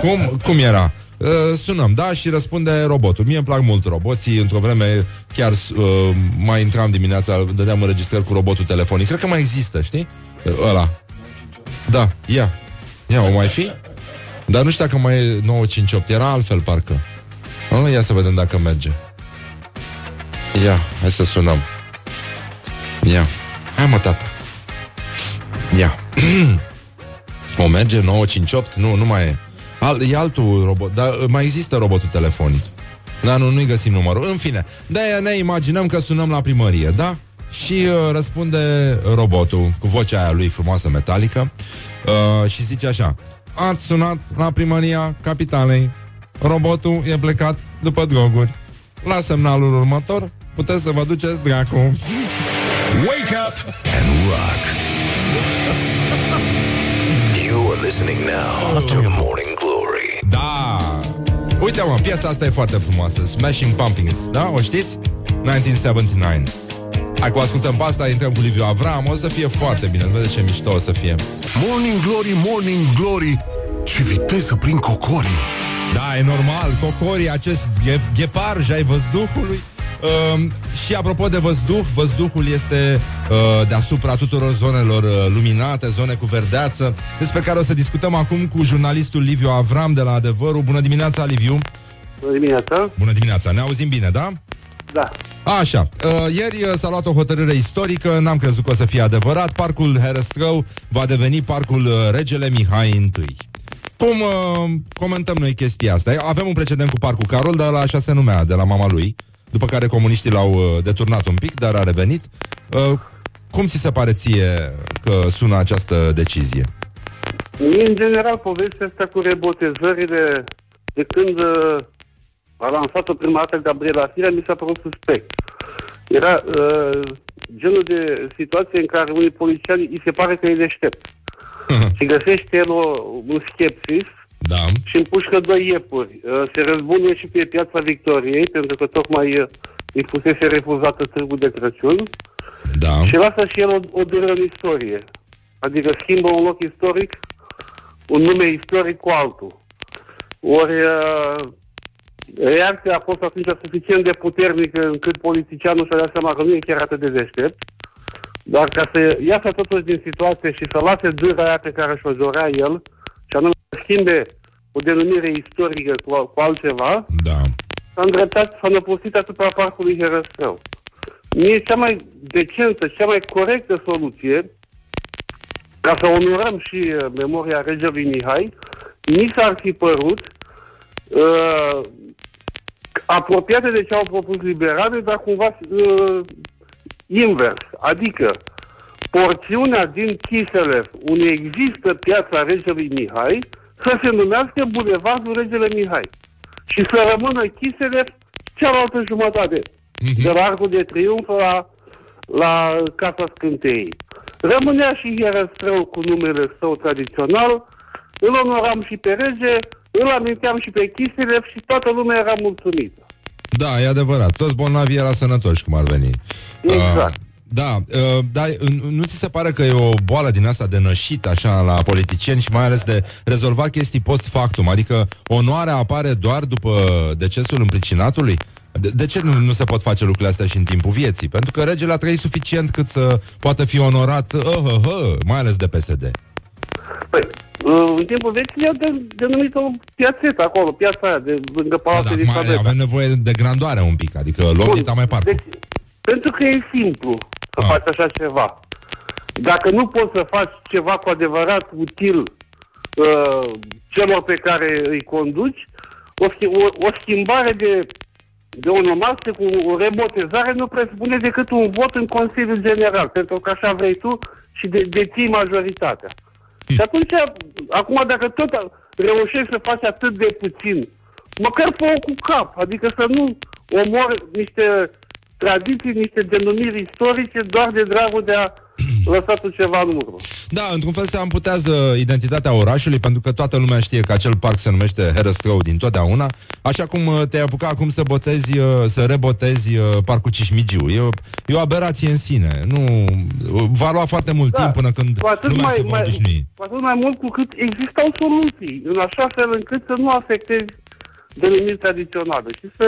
cum, cum era. Uh, sunăm, da, și răspunde robotul. Mie îmi plac mult roboții. Într-o vreme chiar uh, mai intram dimineața, dădeam înregistrări cu robotul telefonic. Cred că mai există, știi? Uh, ăla. Da, ia. Ia, o mai fi? Dar nu știu dacă mai e 958. Era altfel, parcă. Uh, ia să vedem dacă merge. Ia, hai să sunăm. Ia. Hai mă, tata. Ia. o merge 958? Nu, nu mai e. Al, e altul robot, dar uh, mai există robotul telefonic. Dar nu, nu-i găsim numărul. În fine, de ne imaginăm că sunăm la primărie, da? Și uh, răspunde robotul cu vocea aia lui frumoasă metalică uh, și zice așa Ați sunat la primăria capitalei Robotul e plecat după droguri La semnalul următor puteți să vă duceți dracu Wake up and rock. You are listening now to Morning Glory. Da! Uite mă, piesa asta e foarte frumoasă Smashing Pumpkins, da? O știți? 1979 Hai cu ascultăm pe asta, intrăm cu Liviu Avram O să fie foarte bine, vede ce mișto o să fie Morning Glory, Morning Glory Ce viteză prin cocorii Da, e normal, cocorii, acest ghe- gheparj ai văzduhului Uh, și apropo de văzduh, văzduhul este uh, deasupra tuturor zonelor uh, luminate, zone cu verdeață, despre care o să discutăm acum cu jurnalistul Liviu Avram de la Adevărul. Bună dimineața, Liviu! Bună dimineața. Bună dimineața, ne auzim bine, da? Da. Așa, uh, ieri uh, s-a luat o hotărâre istorică, n-am crezut că o să fie adevărat, parcul Herăstrău va deveni parcul uh, Regele Mihai I. Cum uh, comentăm noi chestia asta? Avem un precedent cu parcul Carol, dar la așa se numea, de la mama lui, după care comuniștii l-au uh, deturnat un pic, dar a revenit. Uh, cum ți se pare ție că sună această decizie? Mie, în general, povestea asta cu rebotezările, de când uh, a lansat-o prima dată Gabriela Firea, mi s-a părut suspect. Era uh, genul de situație în care unui polițian îi se pare că e deștept. și găsește el o, un schepsis Da. și împușcă doi iepuri. Uh, se răzbune și pe piața Victoriei, pentru că tocmai uh, îi fusese refuzată târgul de Crăciun. Da. Și lasă și el o, o dură în istorie. Adică schimbă un loc istoric, un nume istoric cu altul. Ori uh, reacția a fost atunci suficient de puternică încât politicianul și-a dat seama că nu e chiar atât de deștept. Dar ca să iasă totuși din situație și să lase dura aia pe care și-o dorea el, și anume să schimbe o denumire istorică cu, cu altceva, Da. s-a îndreptat, s-a năpustit asupra parcului Herăstrău. Mie cea mai decentă, cea mai corectă soluție, ca să onorăm și uh, memoria regelui Mihai, mi s-ar fi părut uh, apropiate de ce au propus liberale, dar cumva uh, invers. Adică, porțiunea din Chiselev, unde există piața regelui Mihai, să se numească Bulevardul Regele Mihai. Și să rămână Chiselev cealaltă jumătate de la Arcul de Triunf la, la Casa Scânteiei. Rămânea și Herăstrău cu numele său tradițional, îl onoram și pe rege, îl aminteam și pe Chiselev și toată lumea era mulțumită. Da, e adevărat. Toți bolnavii erau sănătoși, cum ar veni. Exact. Uh, da, uh, dar uh, nu ți se pare că e o boală din asta de nășit așa la politicieni și mai ales de rezolvat chestii post factum? Adică onoarea apare doar după decesul împricinatului? De, de ce nu, nu se pot face lucrurile astea și în timpul vieții? Pentru că regele a trăit suficient cât să poată fi onorat, uh, uh, uh, mai ales de PSD. Păi, uh, în timpul vieții au de, denumit o piațetă acolo, piața aia de lângă Da, Palatul dar din acum Sabeta. avem nevoie de grandoare un pic, adică luăm Bun, dita mai parcul. Deci, pentru că e simplu să Ah. faci așa ceva. Dacă nu poți să faci ceva cu adevărat util uh, celor pe care îi conduci, o, schi- o, o schimbare de, de onomastie cu o rebotezare nu presupune decât un vot în Consiliul General, pentru că așa vrei tu și de, deții majoritatea. Și atunci, acum dacă tot reușești să faci atât de puțin, măcar fă cu cap, adică să nu omori niște tradiții, niște denumiri istorice doar de dragul de a lăsa tu ceva în urmă. Da, într-un fel se amputează identitatea orașului pentru că toată lumea știe că acel parc se numește Herăstrău din totdeauna, așa cum uh, te-ai apucat acum să botezi, uh, să rebotezi uh, parcul Cismigiu. E o, e o aberație în sine. Nu, uh, va lua foarte mult Da, timp până când cu atât lumea mai, se va mai, obișnui. cu atât mai mult cu cât existau soluții, în așa fel încât să nu afectezi denumiri tradiționale și să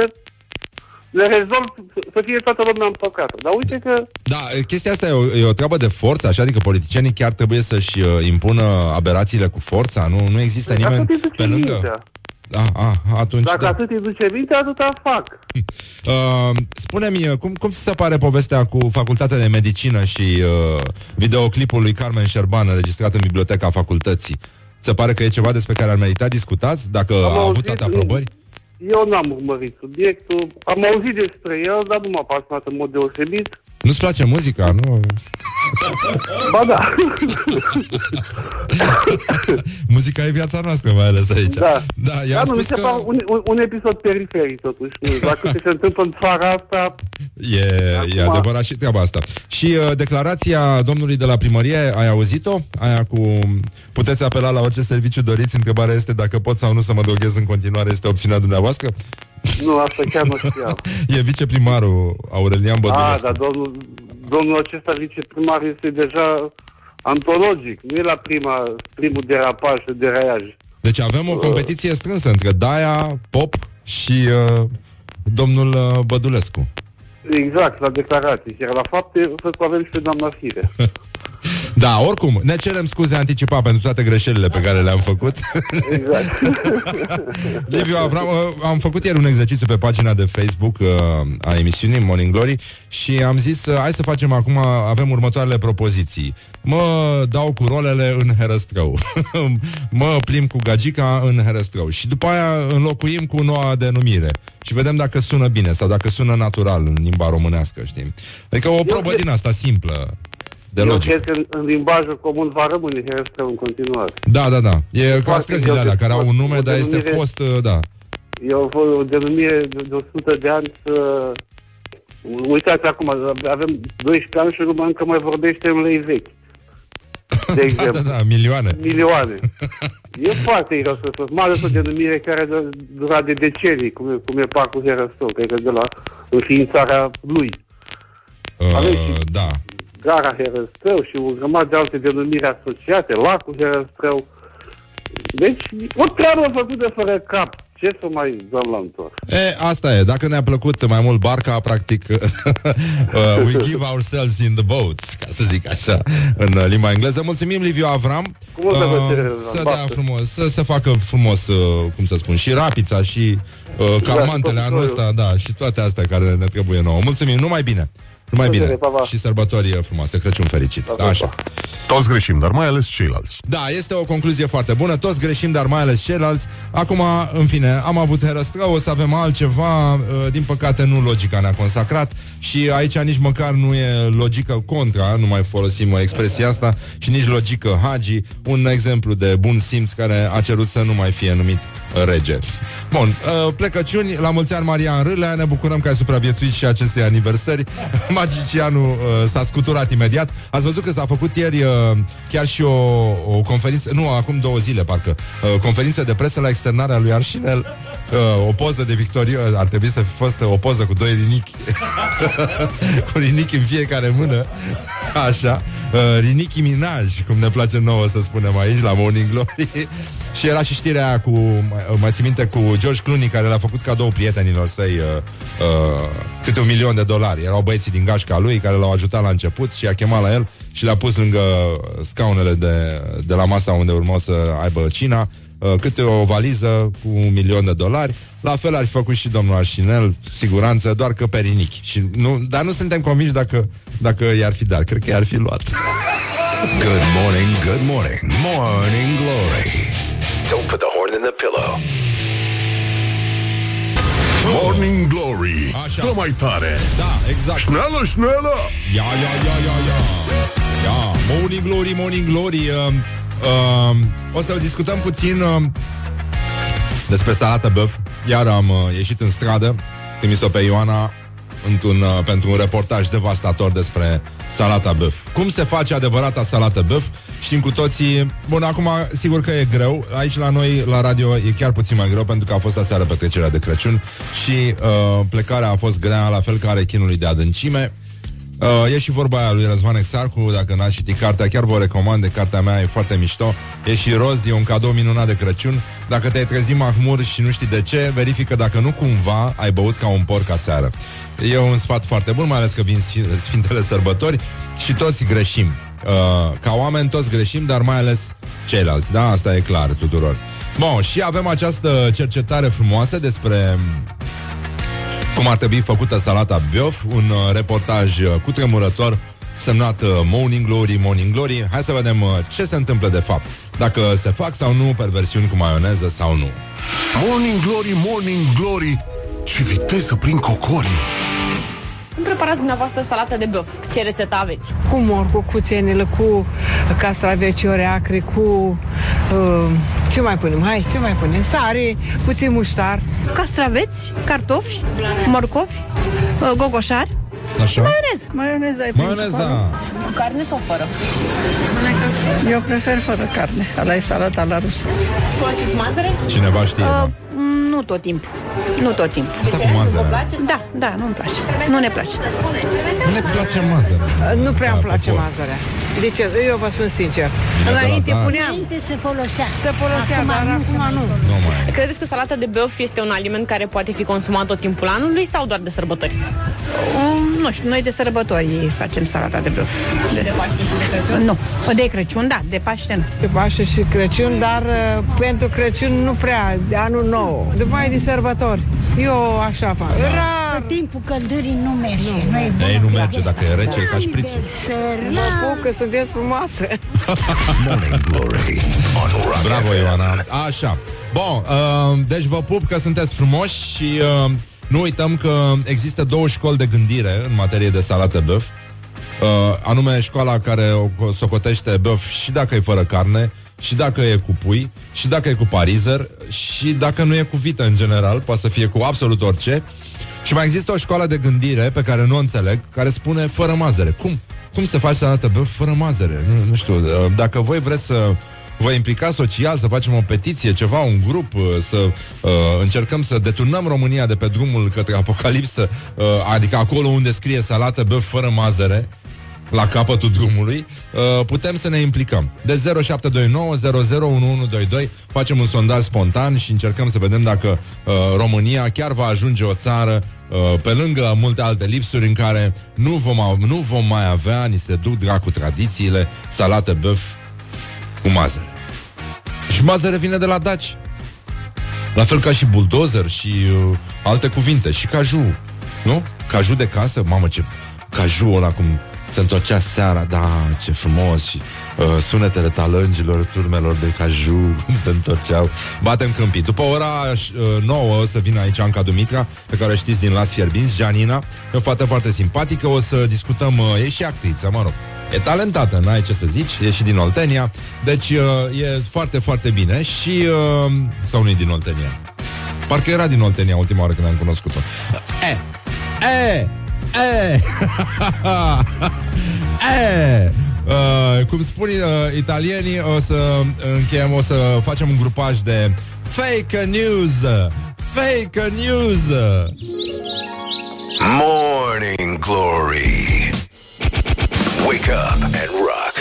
le rezolv, să- să fie toată lumea împăcată. Dar uite că Da, chestia asta e o, e o treabă de forță, așa, adică politicienii chiar trebuie să-și uh, impună aberațiile cu forța, nu, nu există nimeni atât îi duce pe lângă. mintea. Da, a, atunci Dacă da. atât îi duce mintea, atâta fac. Uh, spune-mi, uh, cum, cum ți se pare povestea cu facultatea de medicină și uh, videoclipul lui Carmen Șerban înregistrat în biblioteca facultății? Se pare că e ceva despre care ar merita discutați, dacă Am a avut auzit, toate aprobări? Eu n-am urmărit subiectul, am auzit despre el, dar nu m-a pasionat în mod deosebit. Nu-ți place muzica, nu? Ba da, Muzica e viața noastră, mai ales aici. da. da i-a Dar nu, mi spus se că pare un, un, un episod periferic totuși. Nu, Dacă ce se întâmplă în țara asta, e, e Acum- adevărat și treaba asta. Și uh, declarația domnului de la primărie, ai auzit-o? Aia cu puteți apela la orice serviciu doriți, întrebarea este dacă pot sau nu să mă droghez în continuare, este opțiunea dumneavoastră? Nu, asta chiar nu știam. E viceprimarul Aurelian Ah, Bădulescu. dar domnul, domnul acesta viceprimar este deja antologic. Nu e la prima, primul derapaj și deraiaj. Deci avem o competiție strânsă între Daia, Pop și uh, domnul uh, Bădulescu. Exact, la declarații. Iar la fapte, să că avem și pe doamna Fire. Da, oricum, ne cerem scuze anticipat pentru toate greșelile pe care le-am făcut. Exact. Liviu Avram, uh, am făcut ieri un exercițiu pe pagina de Facebook uh, a emisiunii Morning Glory și am zis, uh, hai să facem acum, avem următoarele propoziții. Mă dau cu rolele în Herăstrău. mă plim cu gagica în Herăstrău. Și după aia înlocuim cu noua denumire. Și vedem dacă sună bine sau dacă sună natural în limba românească, știi? Adică o probă cred- din asta simplă. De Eu logică. cred că în, în limbajul comun va rămâne Herăstrău în continuare. Da, da, da. E ca Foarte străzile greu alea de care au un spus. nume, O dar este denumire- fost, uh, da. E o, o denumire de, de 100 de ani să... Uitați acum, avem 12 ani și lumea încă mai vorbește în lei vechi. De Da, exemplu. da, da, milioane. milioane. E foarte irosătos, mai ales o denumire care a durat de decenii, cum e, cum e parcul Herăstrău, cred că de la înființarea lui. Avem Uh, și- da. Gara Herăstrău și o grămadă de alte denumiri asociate, lacul Herăstrău. Deci, o treabă făcută fără cap, ce să mai dăm la întors? E, asta e. Dacă ne-a plăcut mai mult barca, practic, uh, we give ourselves in the boats, ca să zic așa, în uh, limba engleză. Mulțumim, Liviu Avram. Cu multă plăcere, să Baftă. dea frumos, să se facă frumos, uh, cum să spun, și rapița, și uh, calmantele tot anul ăsta, da, și toate astea care ne trebuie nouă. Mulțumim, numai bine. Numai bine. Plăcere, pa, pa. Și sărbători uh, frumoase, Crăciun fericit. Pa, pa, Da, așa. pa. Toți greșim, dar mai ales ceilalți. Da, este o concluzie foarte bună. Toți greșim, dar mai ales ceilalți. Acum, în fine, am avut herăstrău, o să avem altceva. Uh, Din păcate, nu logica ne-a consacrat și aici nici măcar nu e logică contra, nu mai folosim uh, expresia asta, și nici logică hagi, un exemplu de bun simț care a cerut să nu mai fie numit uh, rege. Bun, uh, plecăciuni, la mulți ani Marian Râlea, ne bucurăm că ai supraviețuit și acestei aniversări. Magicianul uh, s-a scuturat imediat. Ați văzut că s-a făcut ieri uh, chiar și o, o conferință, nu, acum două zile parcă, uh, conferință de presă la externarea lui Arșinel, uh, o poză de victorios, ar trebui să fi fost o poză cu doi rinichi, cu rinichi în fiecare mână, așa, uh, rinichi minaj, cum ne place nouă să spunem aici, la Morning Glory, și era și știrea aia cu, mai, mai țin minte, cu George Clooney, care le-a făcut cadou prietenilor săi uh, uh, câte un milion de dolari. Erau băieții din gașca lui care l-au ajutat la început și i-a chemat la el și le-a pus lângă scaunele de, de la masa unde urmau să aibă cina uh, câte o valiză cu un milion de dolari. La fel ar fi făcut și domnul Arșinel, siguranță, doar că pe rinichi. Și nu, dar nu suntem convinși dacă, dacă i-ar fi dat. Cred că i-ar fi luat. Good morning, good morning, morning glory. Don't put the horn in the pillow. Morning Glory. Așa. Dă mai tare. Da, exact. Șneală, șneală. Ia, ia, ia, ia, ia. Ia, morning glory, morning glory. Uh, uh, o să discutăm puțin uh, despre salată băf. Iar am uh, ieșit în stradă, trimis-o pe Ioana într-un, uh, pentru un reportaj devastator despre salata băf. Cum se face adevărata salată băf? Știm cu toții... Bun, acum, sigur că e greu. Aici la noi, la radio, e chiar puțin mai greu pentru că a fost aseară petrecerea de Crăciun și uh, plecarea a fost grea, la fel ca rechinului de adâncime. Uh, e și vorba aia lui Răzvan Exarcu, dacă n-ați citit cartea, chiar vă recomand, de cartea mea e foarte mișto. E și roz, e un cadou minunat de Crăciun. Dacă te-ai trezit mahmur și nu știi de ce, verifică dacă nu cumva ai băut ca un porc aseară. E un sfat foarte bun, mai ales că vin sfi- Sfintele Sărbători și toți greșim. Uh, ca oameni toți greșim, dar mai ales ceilalți, da? Asta e clar tuturor. Bun, și avem această cercetare frumoasă despre cum ar trebui făcută salata biof, un uh, reportaj uh, cutremurător semnat uh, Morning Glory, Morning Glory. Hai să vedem uh, ce se întâmplă de fapt. Dacă se fac sau nu perversiuni cu maioneză sau nu. Morning Glory, Morning Glory. Ce viteză prin cocorii. Cum preparați dumneavoastră salată de băf? Ce rețetă aveți? cu mor, cu cuțenilă, cu castravețiori acre, cu... Uh, ce mai punem? Hai, ce mai punem? Sare, puțin muștar. Castraveți, cartofi, morcovi, uh, gogoșari, Așa? maioneză. Maioneza e Maioneza! Cu carne sau fără? Eu prefer fără carne. Ala e salata la rus. Folosiți mazăre? Cineva știe, da? Uh, nu tot timpul. Nu tot timpul. Asta cu Vă mazăre. place? Da, da, nu-mi place. Nu ne place. Nu ne place mazăre. Nu prea îmi Da, place popor. mazărea. De ce? Eu vă spun sincer. Bine, Înainte da, da. puneam, se folosea. se folosea, dar acum nu. Nu mai e. Credeți că salata de băf este un aliment care poate fi consumat tot timpul anului sau doar de sărbători? Um, nu știu, noi de sărbători facem salata de băf. De, de Paște și de Crăciun? Nu. De Crăciun, da, de Paște nu. Se Paște și Crăciun, dar uh, pentru Crăciun nu prea, de anul nou. După mai de sărbători. Eu așa fac. Rar. În timpul căldării nu merge. Nu e Ei, nu merge, dacă e rece, e ca șprițul. Mă pup că sunteți frumoase. Morning Glory on Rock Bravo, FM. Ioana. Așa. Bun, uh, deci vă pup că sunteți frumoși și uh, nu uităm că există două școli de gândire în materie de salată băf. Uh, anume școala care o socotește băf și dacă e fără carne, și dacă e cu pui, și dacă e cu parizer, și dacă nu e cu vită în general, poate să fie cu absolut orice. Și mai există o școală de gândire pe care nu o înțeleg, care spune fără mazăre. Cum? Cum se face salată băf fără mazăre? Nu, nu știu, uh, dacă voi vreți să vă implicați social, să facem o petiție, ceva, un grup, uh, să uh, încercăm să deturnăm România de pe drumul către apocalipsă, uh, adică acolo unde scrie salată băf fără mazăre, la capătul drumului, uh, putem să ne implicăm. De 0729 001122 facem un sondaj spontan și încercăm să vedem dacă uh, România chiar va ajunge o țară uh, pe lângă multe alte lipsuri în care nu vom, av- nu vom mai avea, ni se duc dracu tradițiile, salată băf cu mazăre. Și mazăre vine de la daci. La fel ca și bulldozer și uh, alte cuvinte. Și caju. Nu? Caju de casă? Mamă, ce caju ăla cum se întorcea seara. Da, ce frumos. Și uh, sunetele talângilor, turmelor de caju cum se întorceau. Batem câmpii. După ora uh, 9 o să vină aici Anca Dumitra, pe care o știți din Las Fierbinți, Janina. E o fată foarte simpatică. O să discutăm, uh, e și actriță, mă rog. E talentată, n-ai ce să zici, e și din Oltenia, deci uh, e foarte, foarte bine și... Uh, sau nu e din Oltenia? Parcă era din Oltenia ultima oară când am cunoscut-o. E, e, e, e. Uh, cum spun uh, italienii, o să încheiem, o să facem un grupaj de fake news, fake news. Morning Glory. Wake up and rock.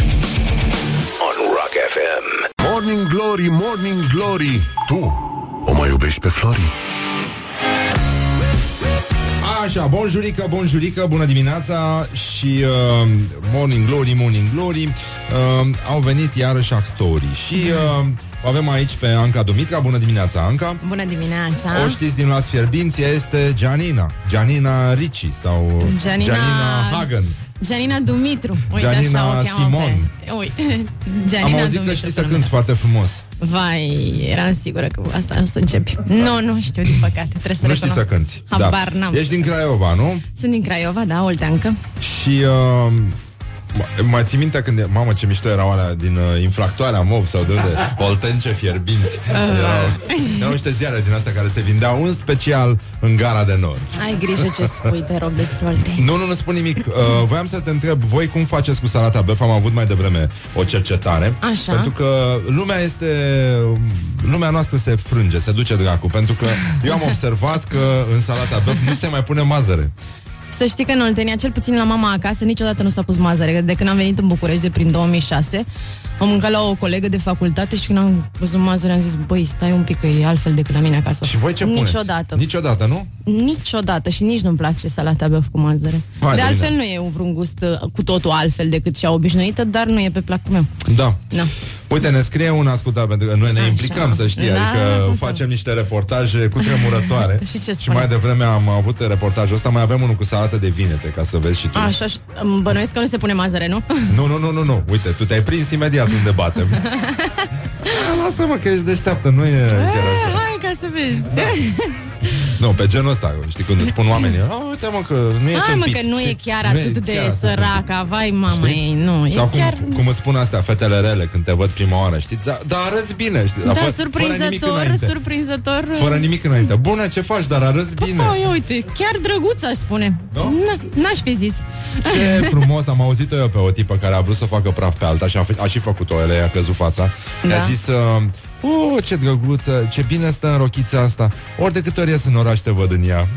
On Rock FM. Morning Glory, Morning Glory Tu o mai iubești pe Flori? Așa, bonjurică, bonjurică, bună dimineața și uh, Morning Glory, Morning Glory uh, Au venit iarăși actorii Și uh, o avem aici pe Anca Dumitra Bună dimineața, Anca Bună dimineața! O știți din Las Fierbinți, ea este Gianina Gianina Ricci sau Gianina- Gianina Hagen Janina Dumitru. Uite, Gianina așa o cheamă Simon. Pe... Uite, Am Janina auzit Dumitru. că știți să până cânti foarte frumos Vai, eram sigură că asta o să începi. Nu, nu știu, din păcate. Trebuie să Nu știi să recunosc. cânti Habar n-am. Ești din Craiova, nu? Sunt din Craiova, da, Olteancă. Și uh, m- mai ții minte când e, Mamă ce mișto erau alea din uh, infractoarea MOV Sau de unde? Oltence fierbinți. Erau, erau niște ziare din astea Care se vindeau în special în gara de nord. Ai grijă ce spui, te rog, despre Oltei. Nu, nu, nu spun nimic. Uh, Voiam să te întreb Voi cum faceți cu salata băf? Am avut mai devreme o cercetare. Așa. Pentru că lumea este Lumea noastră se frânge, se duce dracu. Pentru că eu am observat că În salata băf nu se mai pune mazăre Să știi că în Oltenia, cel puțin la mama acasă, niciodată nu s-a pus mazăre. De când am venit în București, de prin 2006, am mâncat la o colegă de facultate și când am văzut mazăre am zis, băi, stai un pic că e altfel decât la mine acasă. Și voi ce puneți? Niciodată. Niciodată, nu? Niciodată și nici nu-mi place salata băf cu mazăre. Hai de de altfel bine. nu e un vreun gust uh, cu totul altfel decât cea obișnuită, dar nu e pe placul meu. Da. Da. Uite, ne scrie un ascultat, pentru că noi ne Așa. implicăm, să știi, Da, adică cum să- facem niște reportaje cu tremurătoare. Și ce și spune? mai devreme am avut reportajul ăsta, mai avem unul cu salată de vinete, ca să vezi și tu. Așa, și- îmi bănuiesc că nu se pune mazăre, nu? Nu, nu, nu, nu, nu. Uite, tu te-ai prins imediat unde batem. A, Lasă-mă că ești deșteaptă, nu e chiar așa. Eh, Hai ca să vezi. Nu, pe genul ăsta, știi, când îți spun oamenii, "A, uite mă că nu e Hai mă tâmpit." că nu e Știi? chiar Nu e atât de chiar atât săracă, vai mama ei, nu, Sau e cum, chiar... cum îți spun astea fetele rele când te văd prima oară, știi? Da, da arăți bine, știi? Da, fă- fără nimic surprinzător, înainte. surprinzător. Fără nimic înainte. Bună, ce faci? Dar arăți bine. Oh, ia uite, chiar drăguț aș spune. Na, N-aș fi zis. Ce frumos, am auzit-o eu pe o tipă care a vrut să facă praf pe alta și a, f- a și făcut-o, ele i-a căzut fața. Da. I-a zis, uh, oh, ce drăguță, ce bine stă în rochița asta. Ori de câte ori ies în oraș te văd în ea.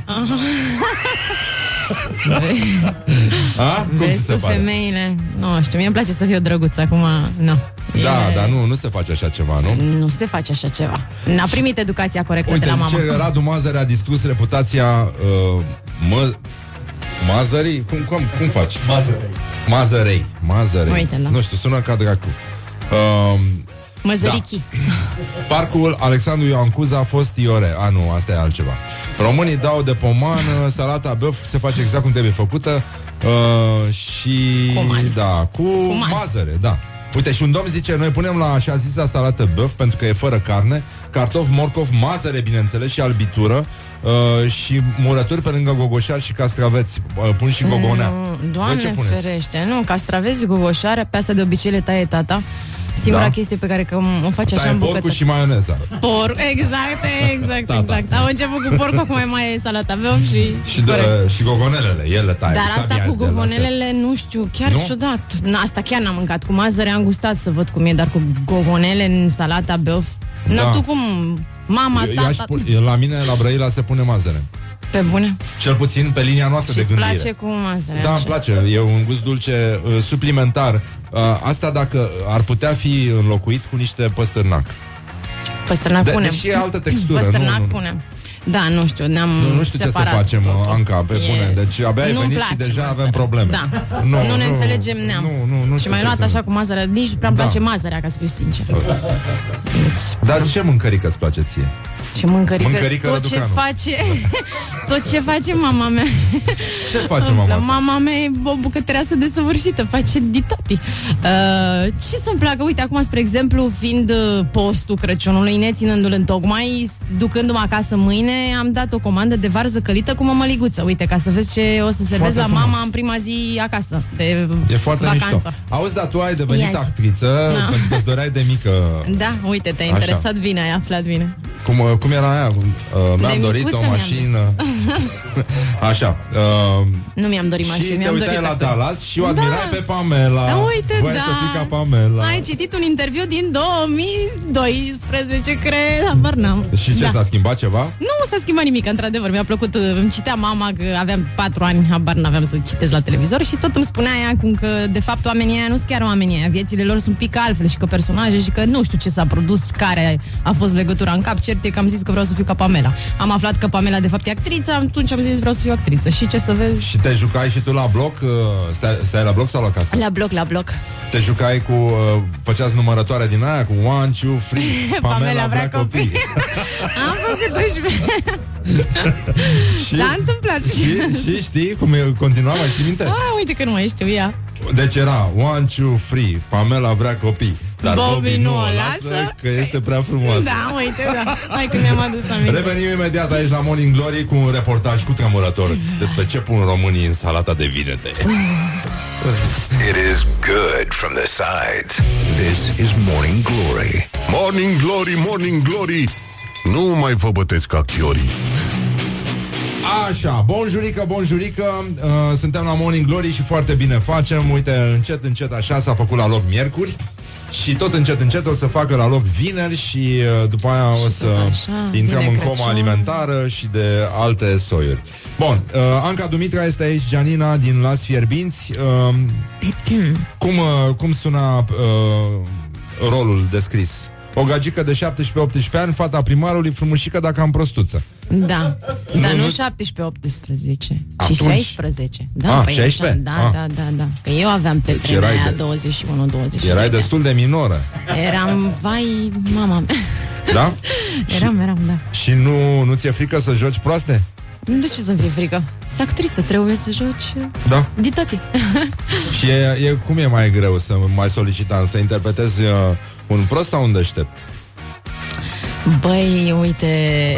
A? Cum ți Vezi se tu pare? femeile. Nu știu, mie îmi place să fiu drăguță acum. Nu. Da, E- dar nu, nu se face așa ceva, nu? Nu se face așa ceva. N-a primit educația corectă Uite, de la mama. zice Radu Mazăre a distrus reputația uh, mă, Mazării? Cum, cum, cum faci? Mazărei. Mazărei. Mazărei. Uite, da. Nu știu, sună ca dracu. Uh, Măzărichii. Parcul Alexandru Ioan Cuza a fost Iore. A, nu, asta e altceva. Românii dau de pomană, salata băf se face exact cum trebuie făcută uh, și... Cu da, cu, mazăre, da. Uite, și un domn zice, noi punem la așa zisa salată băf pentru că e fără carne, cartof, morcov, mazăre, bineînțeles, și albitură uh, și murături pe lângă gogoșar și castraveți. Uh, pun și gogonea. Nu, Voi ce Doamne puneți? ferește, nu, castraveți, gogoșoare, pe asta de obicei le taie tata. Singura Da. chestie pe care că o face așa Taie în porcul bucătări. și maioneza. Por, exact, exact, Tata. exact. Au început cu porc, acum mai e salata beof și... Și, de, și gogonelele, ele taie. Dar cu asta sabia cu de la gogonelele, nu știu, chiar Nu? ciudat. Na, asta chiar n-am mâncat. Cu mazăre am gustat să văd cum e, dar cu gogonele în salata beof... Da. Na, tu cum... Mama, Eu, eu aș tata... pun, eu, la mine, la Brăila, se pune mazăre. Pe bune? Cel puțin pe linia noastră Și de îți gândire. place cu mazăre? Da, îmi așa? place. E un gust dulce uh, suplimentar. Uh, asta dacă ar putea fi înlocuit cu niște păstârnac. Păstărnac De- punem. deși e altă textură, Păstărnac nu, nu, nu. punem. Da, nu știu, ne-am Nu, nu știu separat ce să facem, totul. Anca, pe E- bune. Deci abia ai Nu-mi venit și place deja mazărea. avem probleme. Da. Nu, Nu, ne nu, înțelegem neam. Nu, nu, nu și știu mai ce luat să- așa cu mazărea. Nici nu prea îmi Da. place mazărea, ca să fiu sincer. Dar ce mâncărică îți place ție? Ce mâncărică, Mâncărică tot ce Răducanu. face Tot ce face mama mea Ce face mama ta? Mama mea e o bucătăreasă desăvârșită Face ditati uh, Ce să-mi placă? Uite, acum, spre exemplu Fiind uh, postul Crăciunului Neținându-l în tocmai Ducându-mă acasă mâine Am dat o comandă de varză călită cu mămăliguță Uite, ca să vezi ce o să servez Foarte la frumos. mama În prima zi acasă De E foarte vacanță. mișto. Auzi, dar tu ai devenit Ia zi. actriță Da. pentru că îți doreai de mică. Da, uite, te-a Așa. interesat bine Ai aflat bine Cum, uh, cum era aia? Uh, mi-am De dorit micuță o mi-am mașină. Așa. Uh, Nu mi-am dorit și mașină te mi-am uitai dorit la actor. Dallas și o admirai Da. pe Pamela. Da, uite, Voiai da. să fii ca Pamela. Ai citit un interviu din 2012, cred, habar n-am. Și ce, da. s-a schimbat ceva? Nu s-a schimbat nimic, într-adevăr. Mi-a plăcut, uh, îmi citea mama că aveam patru ani, habar n-aveam să citesc la televizor și tot îmi spunea ea cum că, de fapt, oamenii aia nu sunt chiar oamenii aia. Viețile lor sunt pic altfel și că personaje și că nu știu ce s-a produs, care a fost legătura în cap. Cert e că am zis că vreau să fiu ca Pamela. Am aflat că Pamela, de fapt, e actriță, atunci am zis vreau să fiu actriță. Și ce să vezi? Și te jucai și tu la bloc? uh, Stai, stai la bloc sau la casă? La bloc, la bloc. Te jucai cu... Uh, făceați numărătoare din aia cu one, two, three. Pamela, vrea copii. Am făcut 11. și, S-a întâmplat. și, și știi cum e, continua, mai ții minte? Ah, uite că nu mai știu ea. Deci era one, two, three. Pamela vrea copii. Dar Bobby, Bobby nu nu o o lasă, lasă. că este prea frumos. Da, uite, da. Hai că mi-am adus aminte. Revenim imediat aici la Morning Glory cu un reportaj cu tremurător despre ce pun românii în salata de vinete. It is good from the sides. This is Morning Glory. Morning Glory, Morning Glory Nu mai vă bătesc ca chiorii Așa, bonjurică, bonjurică uh, Suntem la Morning Glory și foarte bine facem Uite, încet, încet așa s-a făcut la loc miercuri și tot încet, încet o să facă la loc vineri și uh, după aia o să așa, intrăm vine în Crăciun. coma alimentară și de alte soiuri. Bun, uh, Anca Dumitra este aici, Gianina din Las Fierbinți. Uh, cum, uh, cum suna uh, rolul descris? O gagică de 17-18 ani, fata primarului, frumușică dacă am prostuță. Da. Dar Nu, nu, nu- 17-18, ci Atunci. 16. Da, Ah, păi 16? Așa, da, Ah. da, da, da. Că eu aveam pe Deci vremea erai aia de- 21-22. Erai destul de minoră, Eram, vai, mama mea. da? Eram, eram, da. Și nu, nu ți-e frică să joci proaste? De ce să-mi fie frică? Să actriță, trebuie să joci Da. ditati. Și e, e, cum e mai greu să mai solicitant, să interpretezi uh, un prost sau un deștept? Băi, uite,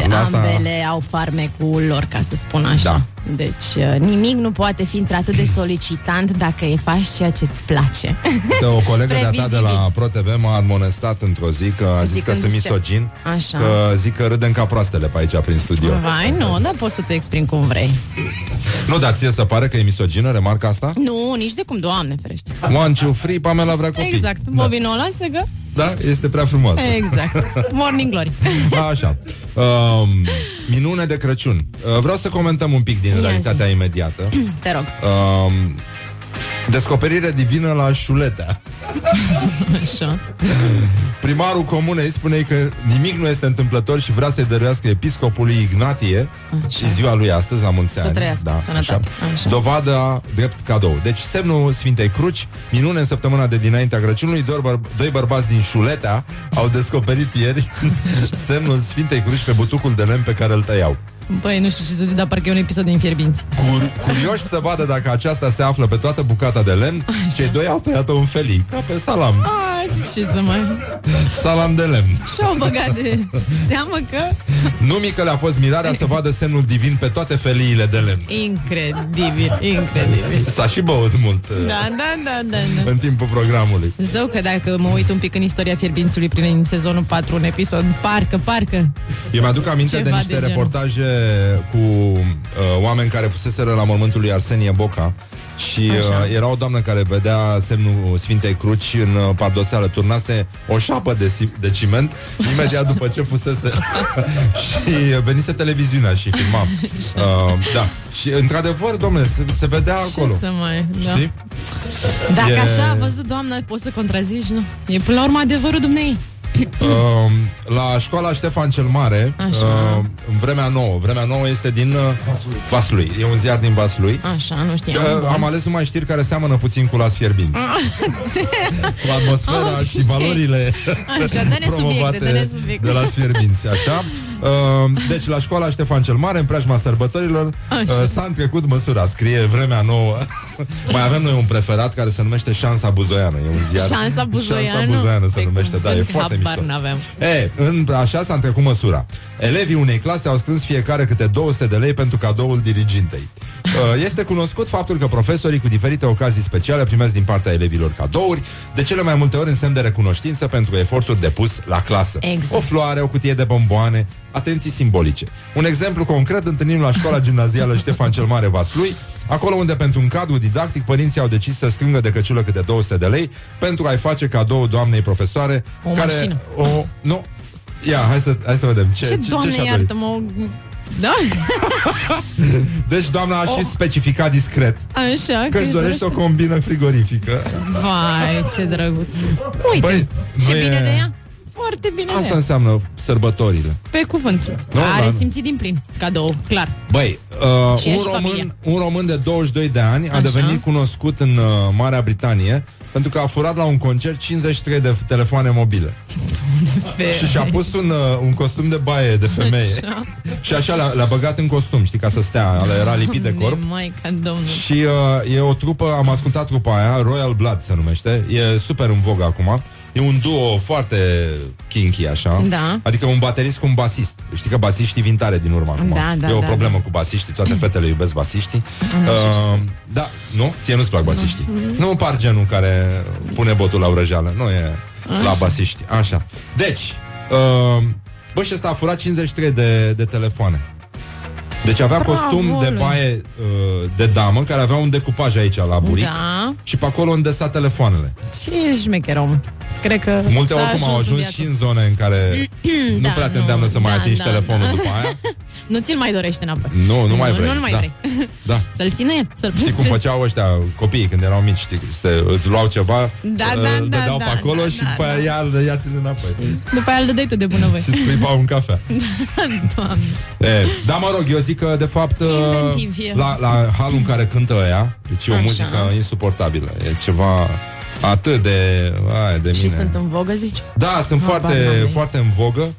La asta- ambele au farmecul lor, ca să spun așa. Da. Deci, uh, nimic nu poate fi într-atât de solicitant dacă e faci ceea ce-ți place. De o colegă de-a ta de Previzibil. la ProTV m-a admonestat într-o zi că a zis că Zicând sunt ce? misogin, Așa. că zic că râdem ca proastele pe aici prin studio. Vai, nu, dar poți să te exprimi cum vrei. Nu, dar ție se pare că e misogină, remarca asta? Nu, nici de cum, doamne ferește. One, two, free, Pamela vrea copii. Exact, Bobby nu o lasă, că... Da, este prea frumos. Exact. Morning glory. Așa. Um, minune de Crăciun. Uh, vreau să comentăm un pic din Ia realitatea imediată. Te rog. Um, descoperire divină la Șuletea. Așa. Primarul comunei spune că nimic nu este întâmplător și vrea să-i dăruiască episcopului Ignatie și ziua lui astăzi, la mulți Să ani. trăiască, sănătate. Așa. Dovada drept cadou. Deci semnul Sfintei Cruci, minune în săptămâna de dinaintea Crăciunului, doi, băr- doi bărbați din Șuletea au descoperit ieri semnul Sfintei Cruci pe butucul de lemn pe care îl tăiau. Băi, nu știu ce să zic, dar parcă e un episod din Fierbinți. Cur- curioși să vadă dacă aceasta se află pe toată bucata de lemn, cei doi au tăiat-o în felii, ca pe salam. Ai, ce să mai... Salam de lemn. Și-au băgat de seamă că... Nu mică le-a fost mirarea să vadă semnul divin pe toate feliile de lemn. Incredibil, incredibil. S-a și băut mult uh, Da, da, da, da, da. în timpul programului. Zău că dacă mă uit un pic în istoria Fierbințului prin sezonul 4, un episod, parcă, parcă. Eu mi-aduc aminte Ceva de niște de genul. reportaje cu uh, oameni care fuseseră la mormântul lui Arsenie Boca Și uh, era o doamnă care vedea semnul Sfintei Cruci în uh, pardoseală, turnase o șapă de, si- de ciment imediat după ce fusese și venise televiziunea și filma. Uh, da. Și într-adevăr, domnule, se, se vedea acolo. Ce să mai... Da. Știi? Dacă E- așa a văzut doamna, poți să contrazici, nu? E până la urmă adevărul dumnei. Uh, la școala Ștefan cel Mare, Așa. uh, în vremea nouă, vremea nouă este din uh, Vaslui. E un ziar din Vaslui. Așa, nu știam. Uh, am ales numai știri care seamănă puțin cu las fierbinți. cu atmosfera și valorile Așa, dă-ne promovate subiecte, dă-ne subiecte. de las fierbinți, așa. Uh, deci la școala Ștefan cel Mare, în preajma sărbătorilor, uh, s-a întrecut măsura, scrie vremea nouă. Mai avem noi un preferat care se numește Șansa Buzoiană. E un ziar. Șansa Buzoiană? Șansa Buzoiană se Pe numește, da, e cuvânt, foarte habar mișto. n-aveam. E, în, așa s-a întrecut măsura. Elevii unei clase au strâns fiecare câte 200 de lei pentru cadoul dirigintei. Uh, Este cunoscut faptul că profesorii cu diferite ocazii speciale primesc din partea elevilor cadouri, de cele mai multe ori în semn de recunoștință pentru efortul depus la clasă. Exact. O floare, o cutie de bomboane, atenții simbolice. Un exemplu concret întâlnim la școala gimnazială Ștefan cel Mare Vaslui, acolo unde pentru un cadru didactic părinții au decis să strângă de căciulă câte 200 de lei pentru a-i face cadou doamnei profesoare O care mașină. o nu Ia, hai să, hai să vedem ce, Ce, doamne, și-a dorit. iartă-mă... Da? Deci doamna a și specificat discret Așa, că își dorește o combină frigorifică. Vai, ce drăguț. Uite, Băi, ce nu e- bine de ea. Foarte bine de Asta ea. înseamnă sărbătorile. Pe cuvânt. Nu, Are dar- simțit din plin. Cadou, clar. Băi, uh, Și ea un, și român, familia. un român de 22 de ani a Așa. devenit cunoscut în uh, Marea Britanie pentru că a furat la un concert 53 de telefoane mobile. Și și-a pus un, uh, un costum de baie de femeie și așa le-a, le-a băgat în costum, știi, ca să stea, ăla era lipit de corp. Mai ca domnul. Și uh, e o trupă, am ascultat trupa aia, Royal Blood se numește, e super în vogă acum. E un duo foarte kinky, așa. Da. Adică un baterist cu un basist. Știi că basiștii vin tare din urmă acum. Da, da, e o da, problemă cu basiștii, toate fetele iubesc basiștii. Uh, da, nu? Ție nu-ți plac basiștii? Nu par genul care pune botul la vrăjeală. Nu e la basiști. Așa. Deci, uh, bă, și ăsta a furat 53 de, de telefoane. Deci avea Bravo, costum de lui. baie uh, de damă care avea un decupaj aici la buric Da. și pe acolo îndesa telefoanele. Ce șmecher om. Cred că Multe s-a oricum au ajuns în ajuns viață. și în zone în care nu Da, prea te nu, îndeamnă să mai da, atingi da, telefonul da. după aia. Nu ți-l mai dorești înapoi. Nu, nu mai vrei. Nu, nu mai da. vrei. Da. Să-l ține el, să-l Știi cum făceau ăștia copiii când erau mici, știi, se, îți luau ceva, Da, îl da, da, dădeau da, pe acolo da, și da, după aia ia, ia țin înapoi. După aia îl dădeai tu de bunăvoie. și scuipau în cafea. Doamne. E, da, mă rog, eu zic că, de fapt, Inventiv e. la, la halul în care cântă ăia, deci e o Așa. muzică insuportabilă. E ceva atât de... Ai, de Și mine. sunt în vogă, zici? Da, sunt Habar foarte, n-am, ei. foarte în vogă.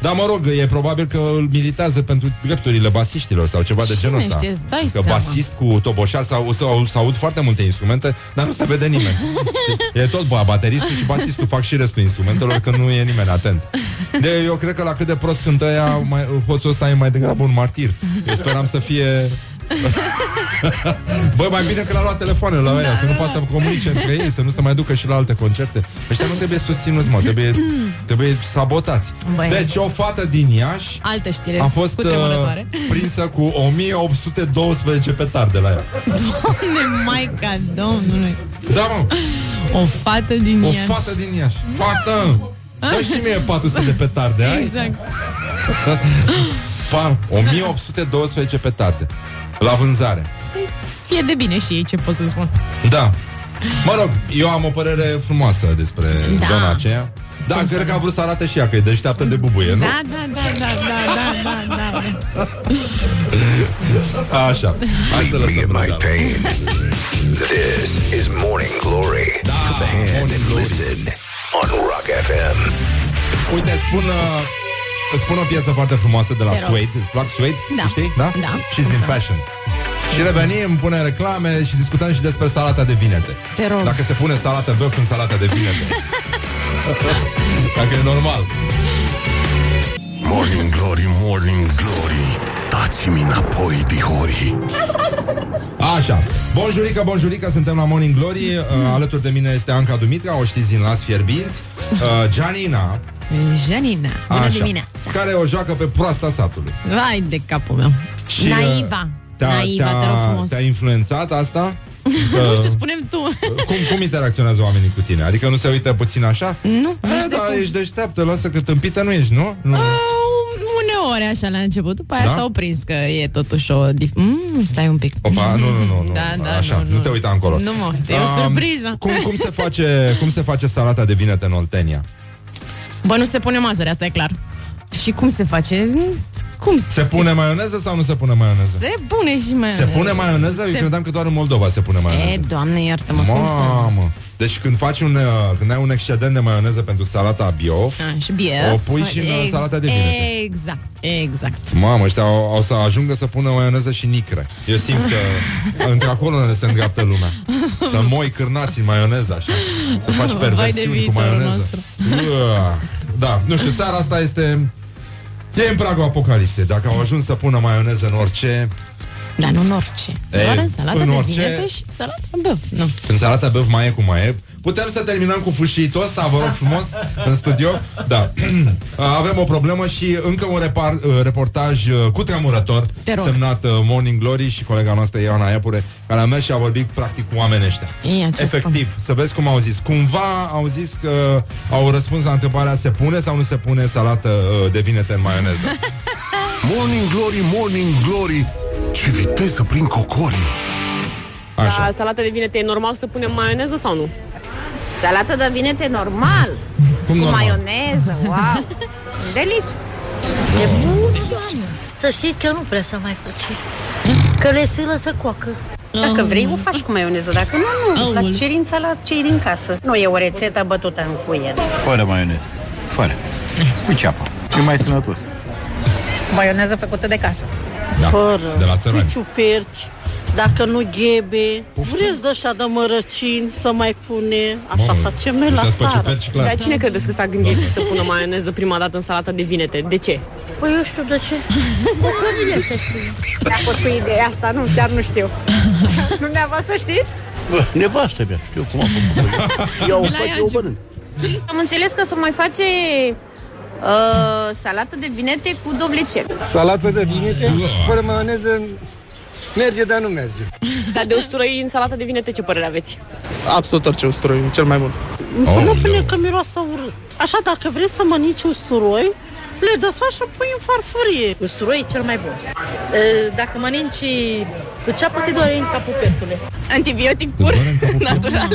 Dar mă rog, e probabil că îl militează pentru drepturile basiștilor sau ceva de genul Cine ăsta. știe, îți dai că seama. basist cu toboșar sau sau să aud foarte multe instrumente, dar nu se vede nimeni. e tot bă, bateristul și basistul fac și restul instrumentelor când nu e nimeni atent. De eu cred că la cât de prost cântă ea, mai, hoțul ăsta e mai degrabă un martir. Eu speram să fie Bă, mai bine că l-a luat telefoanele la ea Să nu poată să comunice între ei Să nu se mai ducă și la alte concerte Ăștia nu trebuie susținuți, mă Trebuie, trebuie sabotați Băi. Deci o fată din Iași Altă știre. a fost cu uh, tremurătoare. prinsă cu 1812 petarde la ea Doamne, Maica Domnului. Da, mă, O fată din o Iași. fată din Iași Fată! Dă și mie 400 de petarde, ai? Exact. Pa, 1812 petarde La vânzare Să fie de bine și ei, ce pot să spun. Da. Mă rog, eu am o părere frumoasă despre Da. zona aceea. Da, Cum să cred că nu? a vrut să arate și ea că e deșteaptă de bubuie, nu? Da, da, da, da, da, da, da, da. Așa. Hai să Leave me in lăsăm my rădeală. pain. This is Morning Glory. Put the hand Morning and Glory. listen on Rock FM. Uite, spun, uh, îți spun o piesă foarte frumoasă de la Te rog. Suede. Îți plac Suede? Da. Știi? Da? Da. She's in fashion. Și revenim, punem reclame și discutăm și despre salata de vinete. Te rog. Dacă se pune salată băf în salata de vinete. Dacă e normal. Morning Glory, Morning Glory Dați-mi înapoi, dihori Așa. Bonjurică, bonjurică, suntem la Morning Glory. Uh, alături de mine este Anca Dumitra, o știți din Las Fierbinți. Uh, Gianina, Janina, bună așa, dimineața. care o joacă pe proasta satului. Vai de capul meu. Și, uh, Naiva. Te-a, Naiva, te rog te-a, frumos. te-a influențat asta? Nu știu, spunem tu. cum, cum interacționează oamenii cu tine? Adică nu se uită puțin așa? Nu, A, nu știu de da, cum. ești deșteaptă, lasă că tâmpită nu ești, nu? nu. Au, Uneori așa la început După aia Da? s-au prins că e totuși o dif- mm, Stai un pic Opa, nu, nu, nu, nu. Da, da, Așa, nu, nu, te uita încolo. Nu mă, e o Um, surpriză Cum, cum, se face, cum se face salata de vinete în Oltenia? Bă, nu se pune mazăre, asta e clar Și cum se face? Cum Se pune maioneză sau nu se pune maioneză? Se pune și mai Se pune maioneză? Eu Se- credeam că doar în Moldova se pune maioneză. E, doamne, iartă-mă, cum să... Mamă! Deci când faci un, uh, când ai un excedent de maioneză pentru salata biof, A, și bief O pui și în Ex- salata de vinete. Exact, exact mamă, ăștia o, o să ajungă să pună maioneză și nicre. Eu simt că într-acolo ne se îndreaptă lumea. Să moi cârnați în maioneză, așa. Să faci Vai de perversiuni cu viitorul maioneză. Nostru. Uah. Da, nu știu, țara asta este... E în pragul apocalipsei. Dacă au ajuns să pună maioneză în orice, Dar nu în orice E, Doar în salata în de orice- vinete și salata băf Nu, În salata băf mai e cu mai e. Putem să terminăm cu fâșiitul ăsta, vă rog frumos, în studio? Da. Avem o problemă și încă un repar, uh, reportaj uh, cu tremurător, Te rog. semnat uh, Morning Glory și colega noastră Ioana Iepure, care a mers și a vorbit practic cu oamenii ăștia. Ia, ce Efectiv, să vezi cum au zis. Cumva au zis că au răspuns la întrebarea se pune sau nu se pune salată uh, de vinete în maioneză. Morning Glory, Morning Glory Ce viteză prin cocorii Așa. La salată de vinete e normal să punem maioneză sau nu? Salată de vinete normal. Cum cu normal? maioneză, wow. Delic. E bun, doamne. Să știți că nu prea să mai faci. Că le sâlă să coacă. Dacă vrei, o faci cu maioneză. Dacă nu, nu. La Aoleu. cerința la cei din casă. Nu e o rețetă bătută în cuie. Fără maioneză. Fără. Cu ceapă. E mai sănătos. Maioneză făcută de casă. Da, Fără. de la țărani. Cu ciuperci. Dacă nu ghebe, vreți de așa de mărăcini să mai pune. Așa Mamă, facem noi la ăștia-s pe țară. ciuperci, clar. Dar cine credeți că s-a gândit să pună maioneză prima dată în salata de vinete? De ce? Păi eu știu de ce. Bucările astea știu. De acord cu ideea asta, nu, chiar nu știu. Dumneavoastră știți? Bă, nevastă mea, știu cum am făcut. Eu o De la fac, ea eu o încep. mănânc. Am înțeles că se mai face uh, salată de vinete cu dovlecel. Salată de vinete, fără maioneză, merge, dar nu merge. Dar de usturoi în salata de vinete ce părere aveți? Absolut orice usturoi, cel mai bun. Să nu pune că miroasă urât. Așa, dacă vrei să mănânci usturoi, le desfaci și pui în farfurie. Usturoi e cel mai bun. E, Dacă mănânci cu ceapă, te doare în capul petule. Antibiotic pur, natural.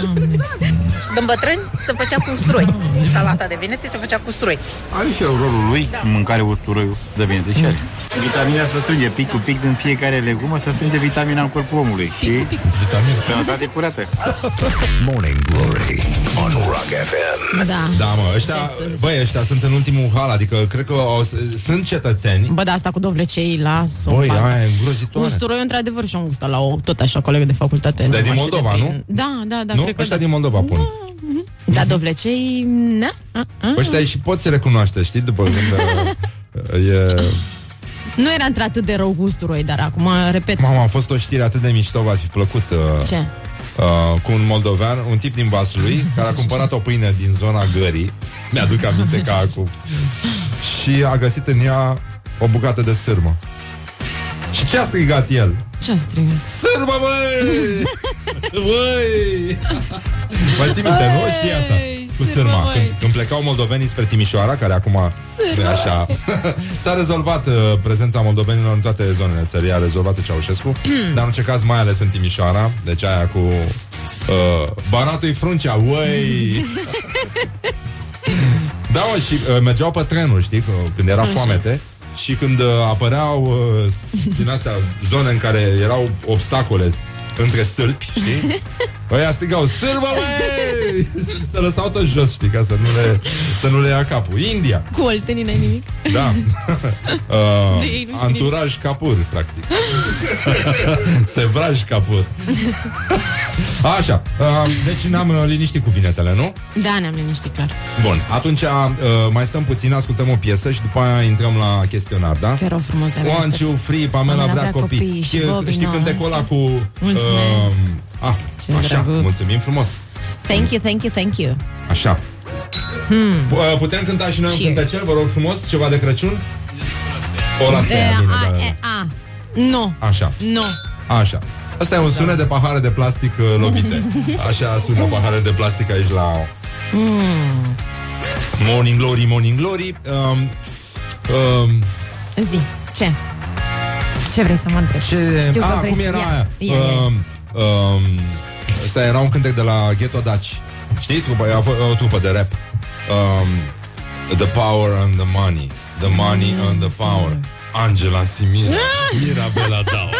Când bătrâni se făcea cu usturoi. Salata de vinete se făcea cu usturoi. Are și el rolul lui în mâncare usturoiul de vinete și are. Vitamina se strânge pic cu pic din fiecare legumă, se strânge vitamina în corpul omului. Și Vitamina. sănătate curată. Morning Glory on Rock FM. Da Da, mă, ăștia, băi, ăștia sunt în ultimul hal, adică cred că au, sunt cetățeni. Bă, da, asta cu dovlecei, las Băi, aia e îngrozitoare. Usturoiul, într-adevăr, și-am gustat la o, tot așa, colegă de facultate. De nu din mai știu Moldova, de nu? prin- Da, da, da, nu? cred că Ăștia da. din Moldova pun. Da, dovlecei, na. a, a. Ăștia și poți să recunoaște, știi, după când uh, e... Nu era într-atât de rău cu usturoi, dar acum, repet. Mama, a fost o știre atât de mișto, v-ar fi plăcut uh, Ce? uh, cu un moldovean, un tip din Vaslui, care a cumpărat o pâine din zona gării, mi-aduc aminte ca acum, și a găsit în ea o bucată de sârmă. Și ce a strigat el? Ce a strigat? Sârmă, băi! Băi! Mai ții minte, nu? Știi asta? Cu sârmă, sârma. băi. Când, când plecau moldovenii spre Timișoara, care acum nu e așa, s-a rezolvat uh, prezența moldovenilor în toate zonele țării, a rezolvat Ceaușescu, dar în orice caz mai ales în Timișoara, deci aia cu uh, Banatul-i fruncea, uăi! Da, mă, și uh, mergeau pe trenuri, știi, că, când era Așa. foamete și când uh, apăreau uh, din astea zone în care erau obstacole între stâlpi, știi? Ăia strigau, sârbă, băi! Se lăsau tot jos, știi, ca să nu le, să nu le ia capul. India, Cu oltenii n-ai nimic? da. De ei uh, nu știu anturaj capur, practic. Sevraj capur. Așa, uh, deci ne-am uh, liniștit cu vinetele, nu? Da, ne-am liniștit, clar. Bun, atunci uh, mai stăm puțin, ascultăm o piesă și după aia intrăm la chestionar, da? Te rog frumos de One, two, free, Pamela vrea copii. și Știi, Bobby știi Noah. cântecul ăla cu... Mulțumesc. Uh, ah, Ce așa, drăguț. mulțumim frumos. Thank you, thank you, thank you. Așa. Hmm. Uh, Putem cânta și noi un Cheers. cântecel, vă rog frumos, ceva de Crăciun? O las pe E, ea, bine, a, da, da. e, a. Nu. Așa, Nu. așa. Asta e un sunet de pahare de plastic uh, lovite. Așa sună pahare de plastic aici la Mm. Morning Glory, Morning Glory. Um, um, Zi, ce? Ce vrei să mă întrebi? ce... Știu că ah, vrei cum să- era Ia, aia? ia, ia. Um, um, Asta era un cântec de la Ghetto Dutch. Știi? Trupa, a fost o trupă de rap. Um, the power and the money. The money and the power. Angela Simira. Mirabela Dau.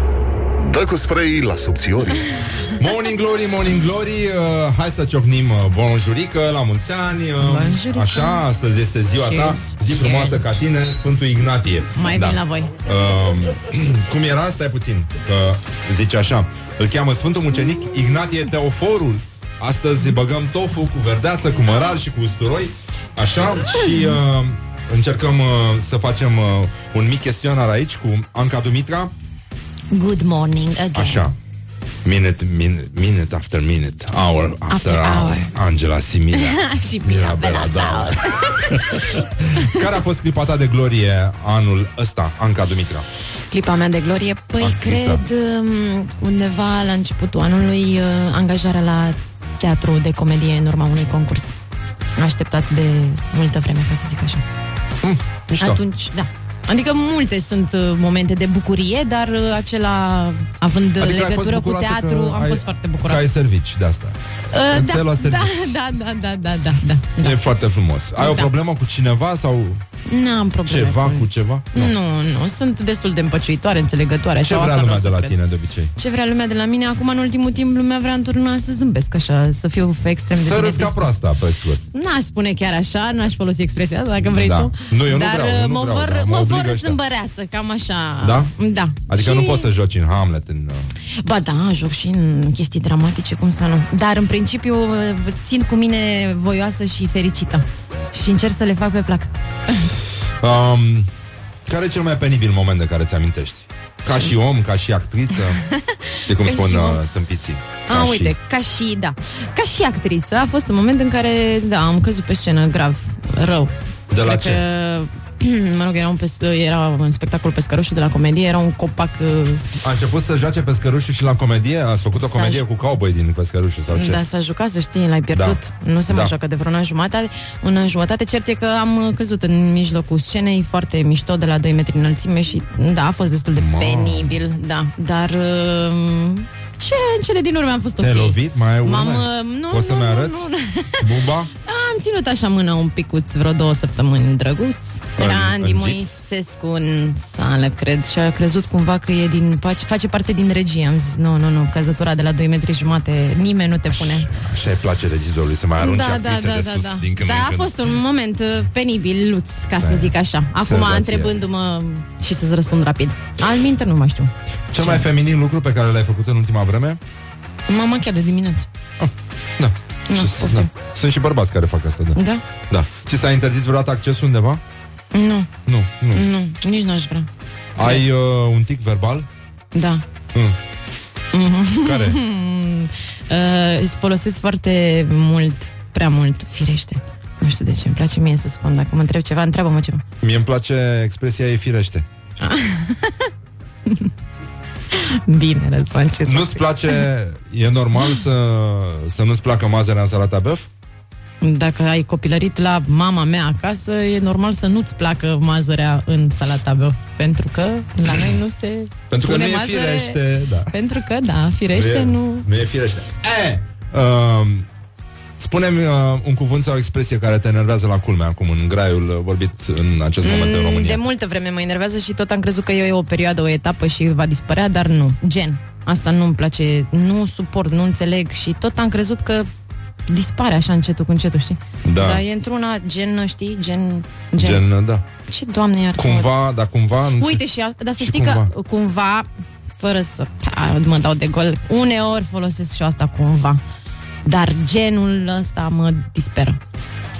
Dă cu spray la subțiorii Morning Glory, Morning Glory uh, Hai să ciocnim uh, bonjurică La mulți ani uh, Bonjurică. Așa, astăzi este ziua ta Cheers. Zi frumoasă Cheers. ca tine, Sfântul Ignatie Mai vin la voi. Uh, cum era? Stai puțin Că zice așa Îl cheamă Sfântul Mucenic Ignatie Teoforul Astăzi băgăm tofu cu verdeață, cu mărar și cu usturoi Așa Și uh, încercăm uh, să facem uh, Un mic chestionar aici Cu Anca Dumitra Good morning again. Așa Minute, minute, minute after minute Hour after, After hour. hour. Angela Simila și Mirabela Daur Care a fost clipa ta de glorie Anul ăsta, Anca Dumitra? Clipa mea de glorie, păi Actriță. cred um, undeva la începutul anului uh, angajarea la teatru de comedie în urma unui concurs. Așteptat de multă vreme, ca să zic așa. mișto. Atunci, da. Adică multe sunt uh, momente de bucurie, dar uh, acela, având Adică ai fost legătură cu bucuroasă teatru, că am ai- fost foarte Că bucuroasă. ai servici de asta Uh, În da, felul ăsta da, servici. da, da, da, da, da, da. E foarte frumos Ai o Da. problemă cu cineva sau N-am probleme. ceva cu ceva? Nu, nu, sunt destul de împăciuitoare, înțelegătoare. Ce sau vrea asta lumea de vreau la să cred. tine de obicei? Ce vrea lumea de la mine? Acum, în ultimul timp, lumea vrea într-una să zâmbesc așa, să fiu extrem de Să bine râzi ca dispus. proasta, pe scurt N-aș spune chiar așa, n-aș folosi expresia asta, dacă vrei Da. tu. Nu, eu nu Dar vreau, eu nu mă vreau, vor, dar mă mă obligă vor ăștia. zâmbăreață, cam așa. Da? Da. Adică și... nu poți să joci în Hamlet în... uh, Ba da, joc și în chestii dramatice, cum să nu. Dar, în principiu, țin cu mine voioasă și fericită. Și încerc să le fac pe plac. Um, care e cel mai penibil moment de care ți-amintești? Ca și om, ca și actriță Știi cum Ca spun și om. uh, tâmpiții A, Ca uite, ca și, da, ca și actriță a fost un moment în care, da, am căzut pe scenă grav, rău. De la Cred ce? Că, mă rog, era un, pes- era un spectacol pescărușul de la comedie, era un copac... uh, A început să joace pescărușul și la comedie? Ați făcut o S-a comedie ju- cu cowboy din pescărușul sau ce? Da, s-a jucat, să știi, l-ai pierdut. Da. Nu se Da. mai joacă de vreo una jumătate. Una jumătate, cert e că am uh, căzut în mijlocul scenei, foarte mișto, de la 2 metri înălțime și, da, a fost destul de penibil, da. Dar, uh, ce, în cele din urmă am fost ok. Te-ai lovit? Mai ai urme? M-am, uh, nu, Poți nu, să-mi nu, arăți? nu, nu. Buba? Am ținut așa mâna un picuț vreo două săptămâni drăguț. Era În- Andy în Moisescu în sală, cred, și a crezut cumva că e din, face, face parte din regie. Am zis, nu, nu, nu, căzătura de la 2 metri jumate, nimeni nu te pune. Așa îi place regizorului să mai arunce Da, da, actrițe da, de da, sus da. din când Da, în a când. fost un moment uh, penibil, luț, ca să Da. zic așa. Acum, Senzație. întrebându-mă și să-ți răspund rapid. Al minte nu mai știu. Cel mai feminin lucru pe care l-ai făcut în ultima vreme? M-am machiat de dimineață. Da. Nu, Și- poftim. da. Sunt și bărbați care fac asta, da. Da? Da. Ți s-a interzis vreodată accesul undeva? Nu, Nu, nu. nu, nici n-aș vrea. Ai uh, un tic verbal? Da. Mm. Care? uh, îți folosesc foarte mult, prea mult, firește. Nu știu de ce, îmi place mie să spun. Dacă mă întreb ceva, întreabă-mă ceva. Mie îmi place expresia e firește. Bine, Răzvan, ce să Nu-ți place, e normal să, să nu-ți placă mazărea în salata băf? Dacă ai copilărit la mama mea acasă, e normal să nu-ți placă mazărea în salata băf. Pentru că la noi nu se Pentru că pune nu e mazăre- firește, da. Pentru că, da, firește, e, nu... Nu e firește. E, uh, spune-mi uh, un cuvânt sau o expresie care te enervează la culme acum în graiul uh, vorbit în acest moment în Mm, România. De multă vreme mă enervează și tot am crezut că e o perioadă, o etapă și va dispărea, dar nu. Gen. Asta nu-mi place, nu suport, nu înțeleg și tot am crezut că dispare așa încetul cu încetul, știi? Da. Dar e într-una gen, știi, gen... Gen, Gen, uh, da. Ce, doamne, iar Cumva, dar cumva... Nu Uite știu. și asta, dar să Și știi cumva. că cumva, fără să a, mă dau de gol, uneori folosesc și eu asta cumva. Dar genul ăsta mă disperă.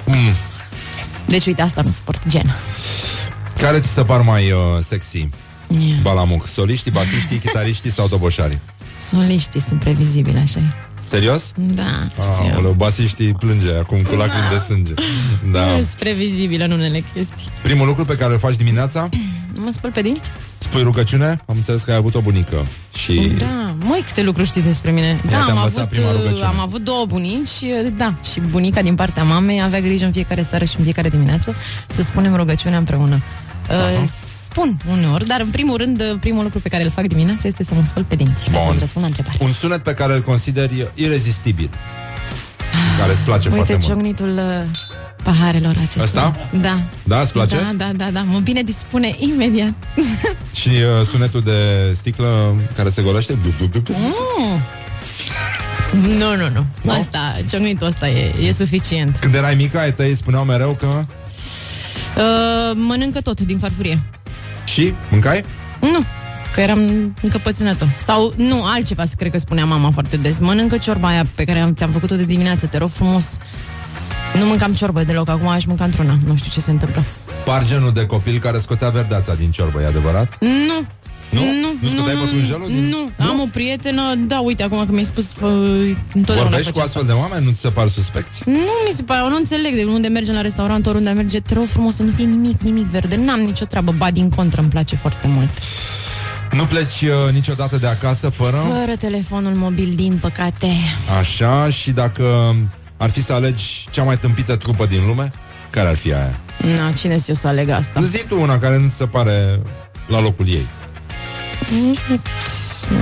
Mm. Deci, uite, asta nu suport, gen. Care ți se par mai uh, sexy? Yeah. Balamuc. Soliștii, basiștii, chitariștii sau toboșarii? Soliștii sunt previzibili, așa e. Serios? Da, știu. Aoleu, basiștii plânge acum cu lacrimi de sânge. Da. Sunt previzibilă în unele chestii. Primul lucru pe care îl faci dimineața? Mă spăl pe dinți? Spui rugăciune? Am înțeles că ai avut o bunică. Și Da, măi, câte lucruri știi despre mine. Da, te-a am învățat avut, prima rugăciune. am avut două bunici, și, da, și bunica din partea mamei avea grijă în fiecare seară și în fiecare dimineață să spunem rugăciunea împreună. Uh, spun uneori, dar în primul rând, primul lucru pe care îl fac dimineața este să mă spăl pe dinți. Ca Bun. să-mi răspund la întrebare. un sunet pe care îl consideri irezistibil. Care îți place Uite, foarte mult. ciocnitul uh, paharelor acestea. Ăsta? Da. Da, îți place? Da, da, da, da. Mă bine dispune imediat. Și uh, sunetul de sticlă care se golește? Blup, blup, blup, blup. Mm. Nu, nu, nu. Nu? Asta, ciocnitul ăsta e, e suficient. Când erai mică, ai tăi spuneau mereu că... Uh, mănâncă tot din farfurie. Și? Mâncai? Nu, că eram încăpățânată. Sau, nu, altceva, cred că spunea mama foarte des. Mănâncă ciorba aia pe care am, ți-am făcut-o de dimineață, te rog frumos. Nu mâncam ciorbă deloc, acum aș mânca într-una. Nu știu ce se întâmplă. Pargenul de copil care scotea verdeața din ciorbă, e adevărat? Nu. Nu? Nu, Nu scoteai pătrunjelul din- Nu, am o prietenă, da, uite, acum că mi-ai spus, fă, întotdeauna Vorbești cu făcea astfel de oameni? Nu ți se par suspecți? Nu mi se pare, eu nu înțeleg de unde mergem la restaurant, oriunde merge, te rog frumos să nu fie nimic, nimic verde. N-am nicio treabă, ba din contră, îmi place foarte mult. Nu pleci uh, niciodată de acasă fără? Fără telefonul mobil, din păcate. Așa, și dacă ar fi să alegi cea mai tâmpită trupă din lume, care ar fi aia? Na, cine știu să aleg asta? Zi tu una care nu ți se pare la locul ei.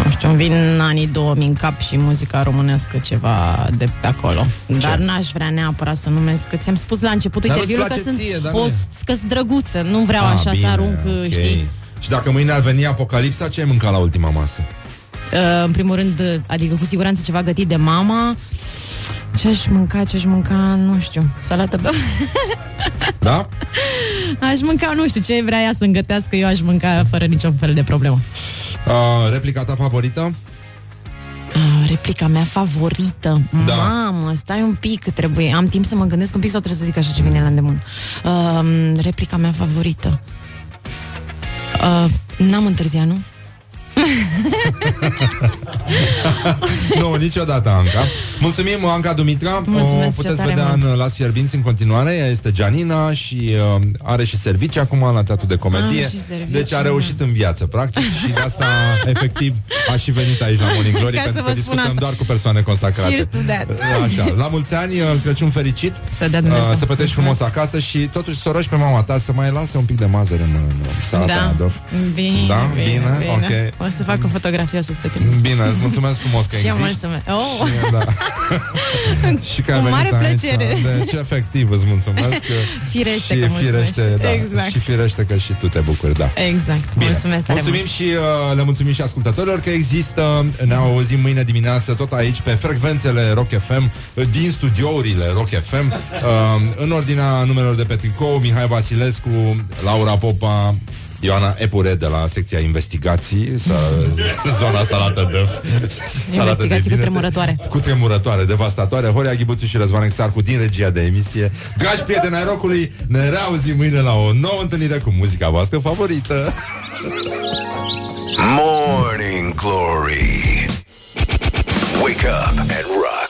Nu știu, îmi vin anii 2000 în cap și muzica românească ceva de pe acolo. Dar n-aș vrea neapărat să numesc, că ți-am spus la început Dar nu-ți interviului că place sunt ție, dar o nu e. că drăguță, nu vreau Ah, așa bine, să arunc, ok. știi? Și dacă mâine ar veni apocalipsa, ce ai mâncat la ultima masă? Uh, în primul rând, uh, adică cu siguranță ceva gătit de mama. Ce aș mânca, ce aș mânca, nu știu, salată bă. Da? Aș mânca, nu știu, ce vrea ea să-mi gătească, eu aș mânca fără niciun fel de problemă. Uh, replica ta favorită? Uh, replica mea favorită. Da. Mamă, stai un pic, că trebuie. Am timp să mă gândesc un pic sau trebuie să zic așa ce vine la îndemână. Uh, replica mea favorită. Uh, n-am întârziat, nu? Nu, niciodată, Anca. Mulțumim, Anca Dumitra. Mulțumesc o și puteți tare vedea mult. în Las Fierbinți în continuare. Ea este Gianina și uh, are și servicii acum la teatru de comedie. Am și servicii, deci a da. reușit în viață, practic. Și de asta, efectiv, a și venit aici la Morning Glory, Ca să pentru vă că spun discutăm asta. doar cu persoane consacrate. Cheers to that. Așa, la mulți ani, uh, Crăciun fericit. Să dea Dumnezeu. Uh, să petești frumos acasă și totuși să o rogi pe mama ta să mai lase un pic de mazăre în, în salata Da. Adolf. Bine, Da? bine, Bine? bine. Ok. O să fac o fotografie, o să ți trimit. Bine, îți mulțumesc frumos că Și eu existi. mulțumesc. Oh. Și, da. și că ai Cu venit mare aici. plăcere. Deci, efectiv, îți mulțumesc. Firește și că mulțumești. firește, da. Exact. Și firește că și tu te bucuri, da. Exact. Bine. Mulțumesc tare Mulțumim mult. și uh, le mulțumim și ascultătorilor că există, ne auzim mâine dimineață tot aici pe frecvențele Rock FM, uh, din studiourile Rock FM, uh, în ordinea numelor de pe tricou, Mihai Vasilescu, Laura Popa, Ioana Epure de la secția investigații, sa, zona salată de salată de Investigații cu vinete. tremurătoare. Cu tremurătoare, devastatoare Horia Ghibuțu și Răzvan Exarcu din regia de emisie Dragi prieteni ai rocului Ne reauzim mâine la o nouă întâlnire Cu muzica voastră favorită Morning Glory. Wake up and rock.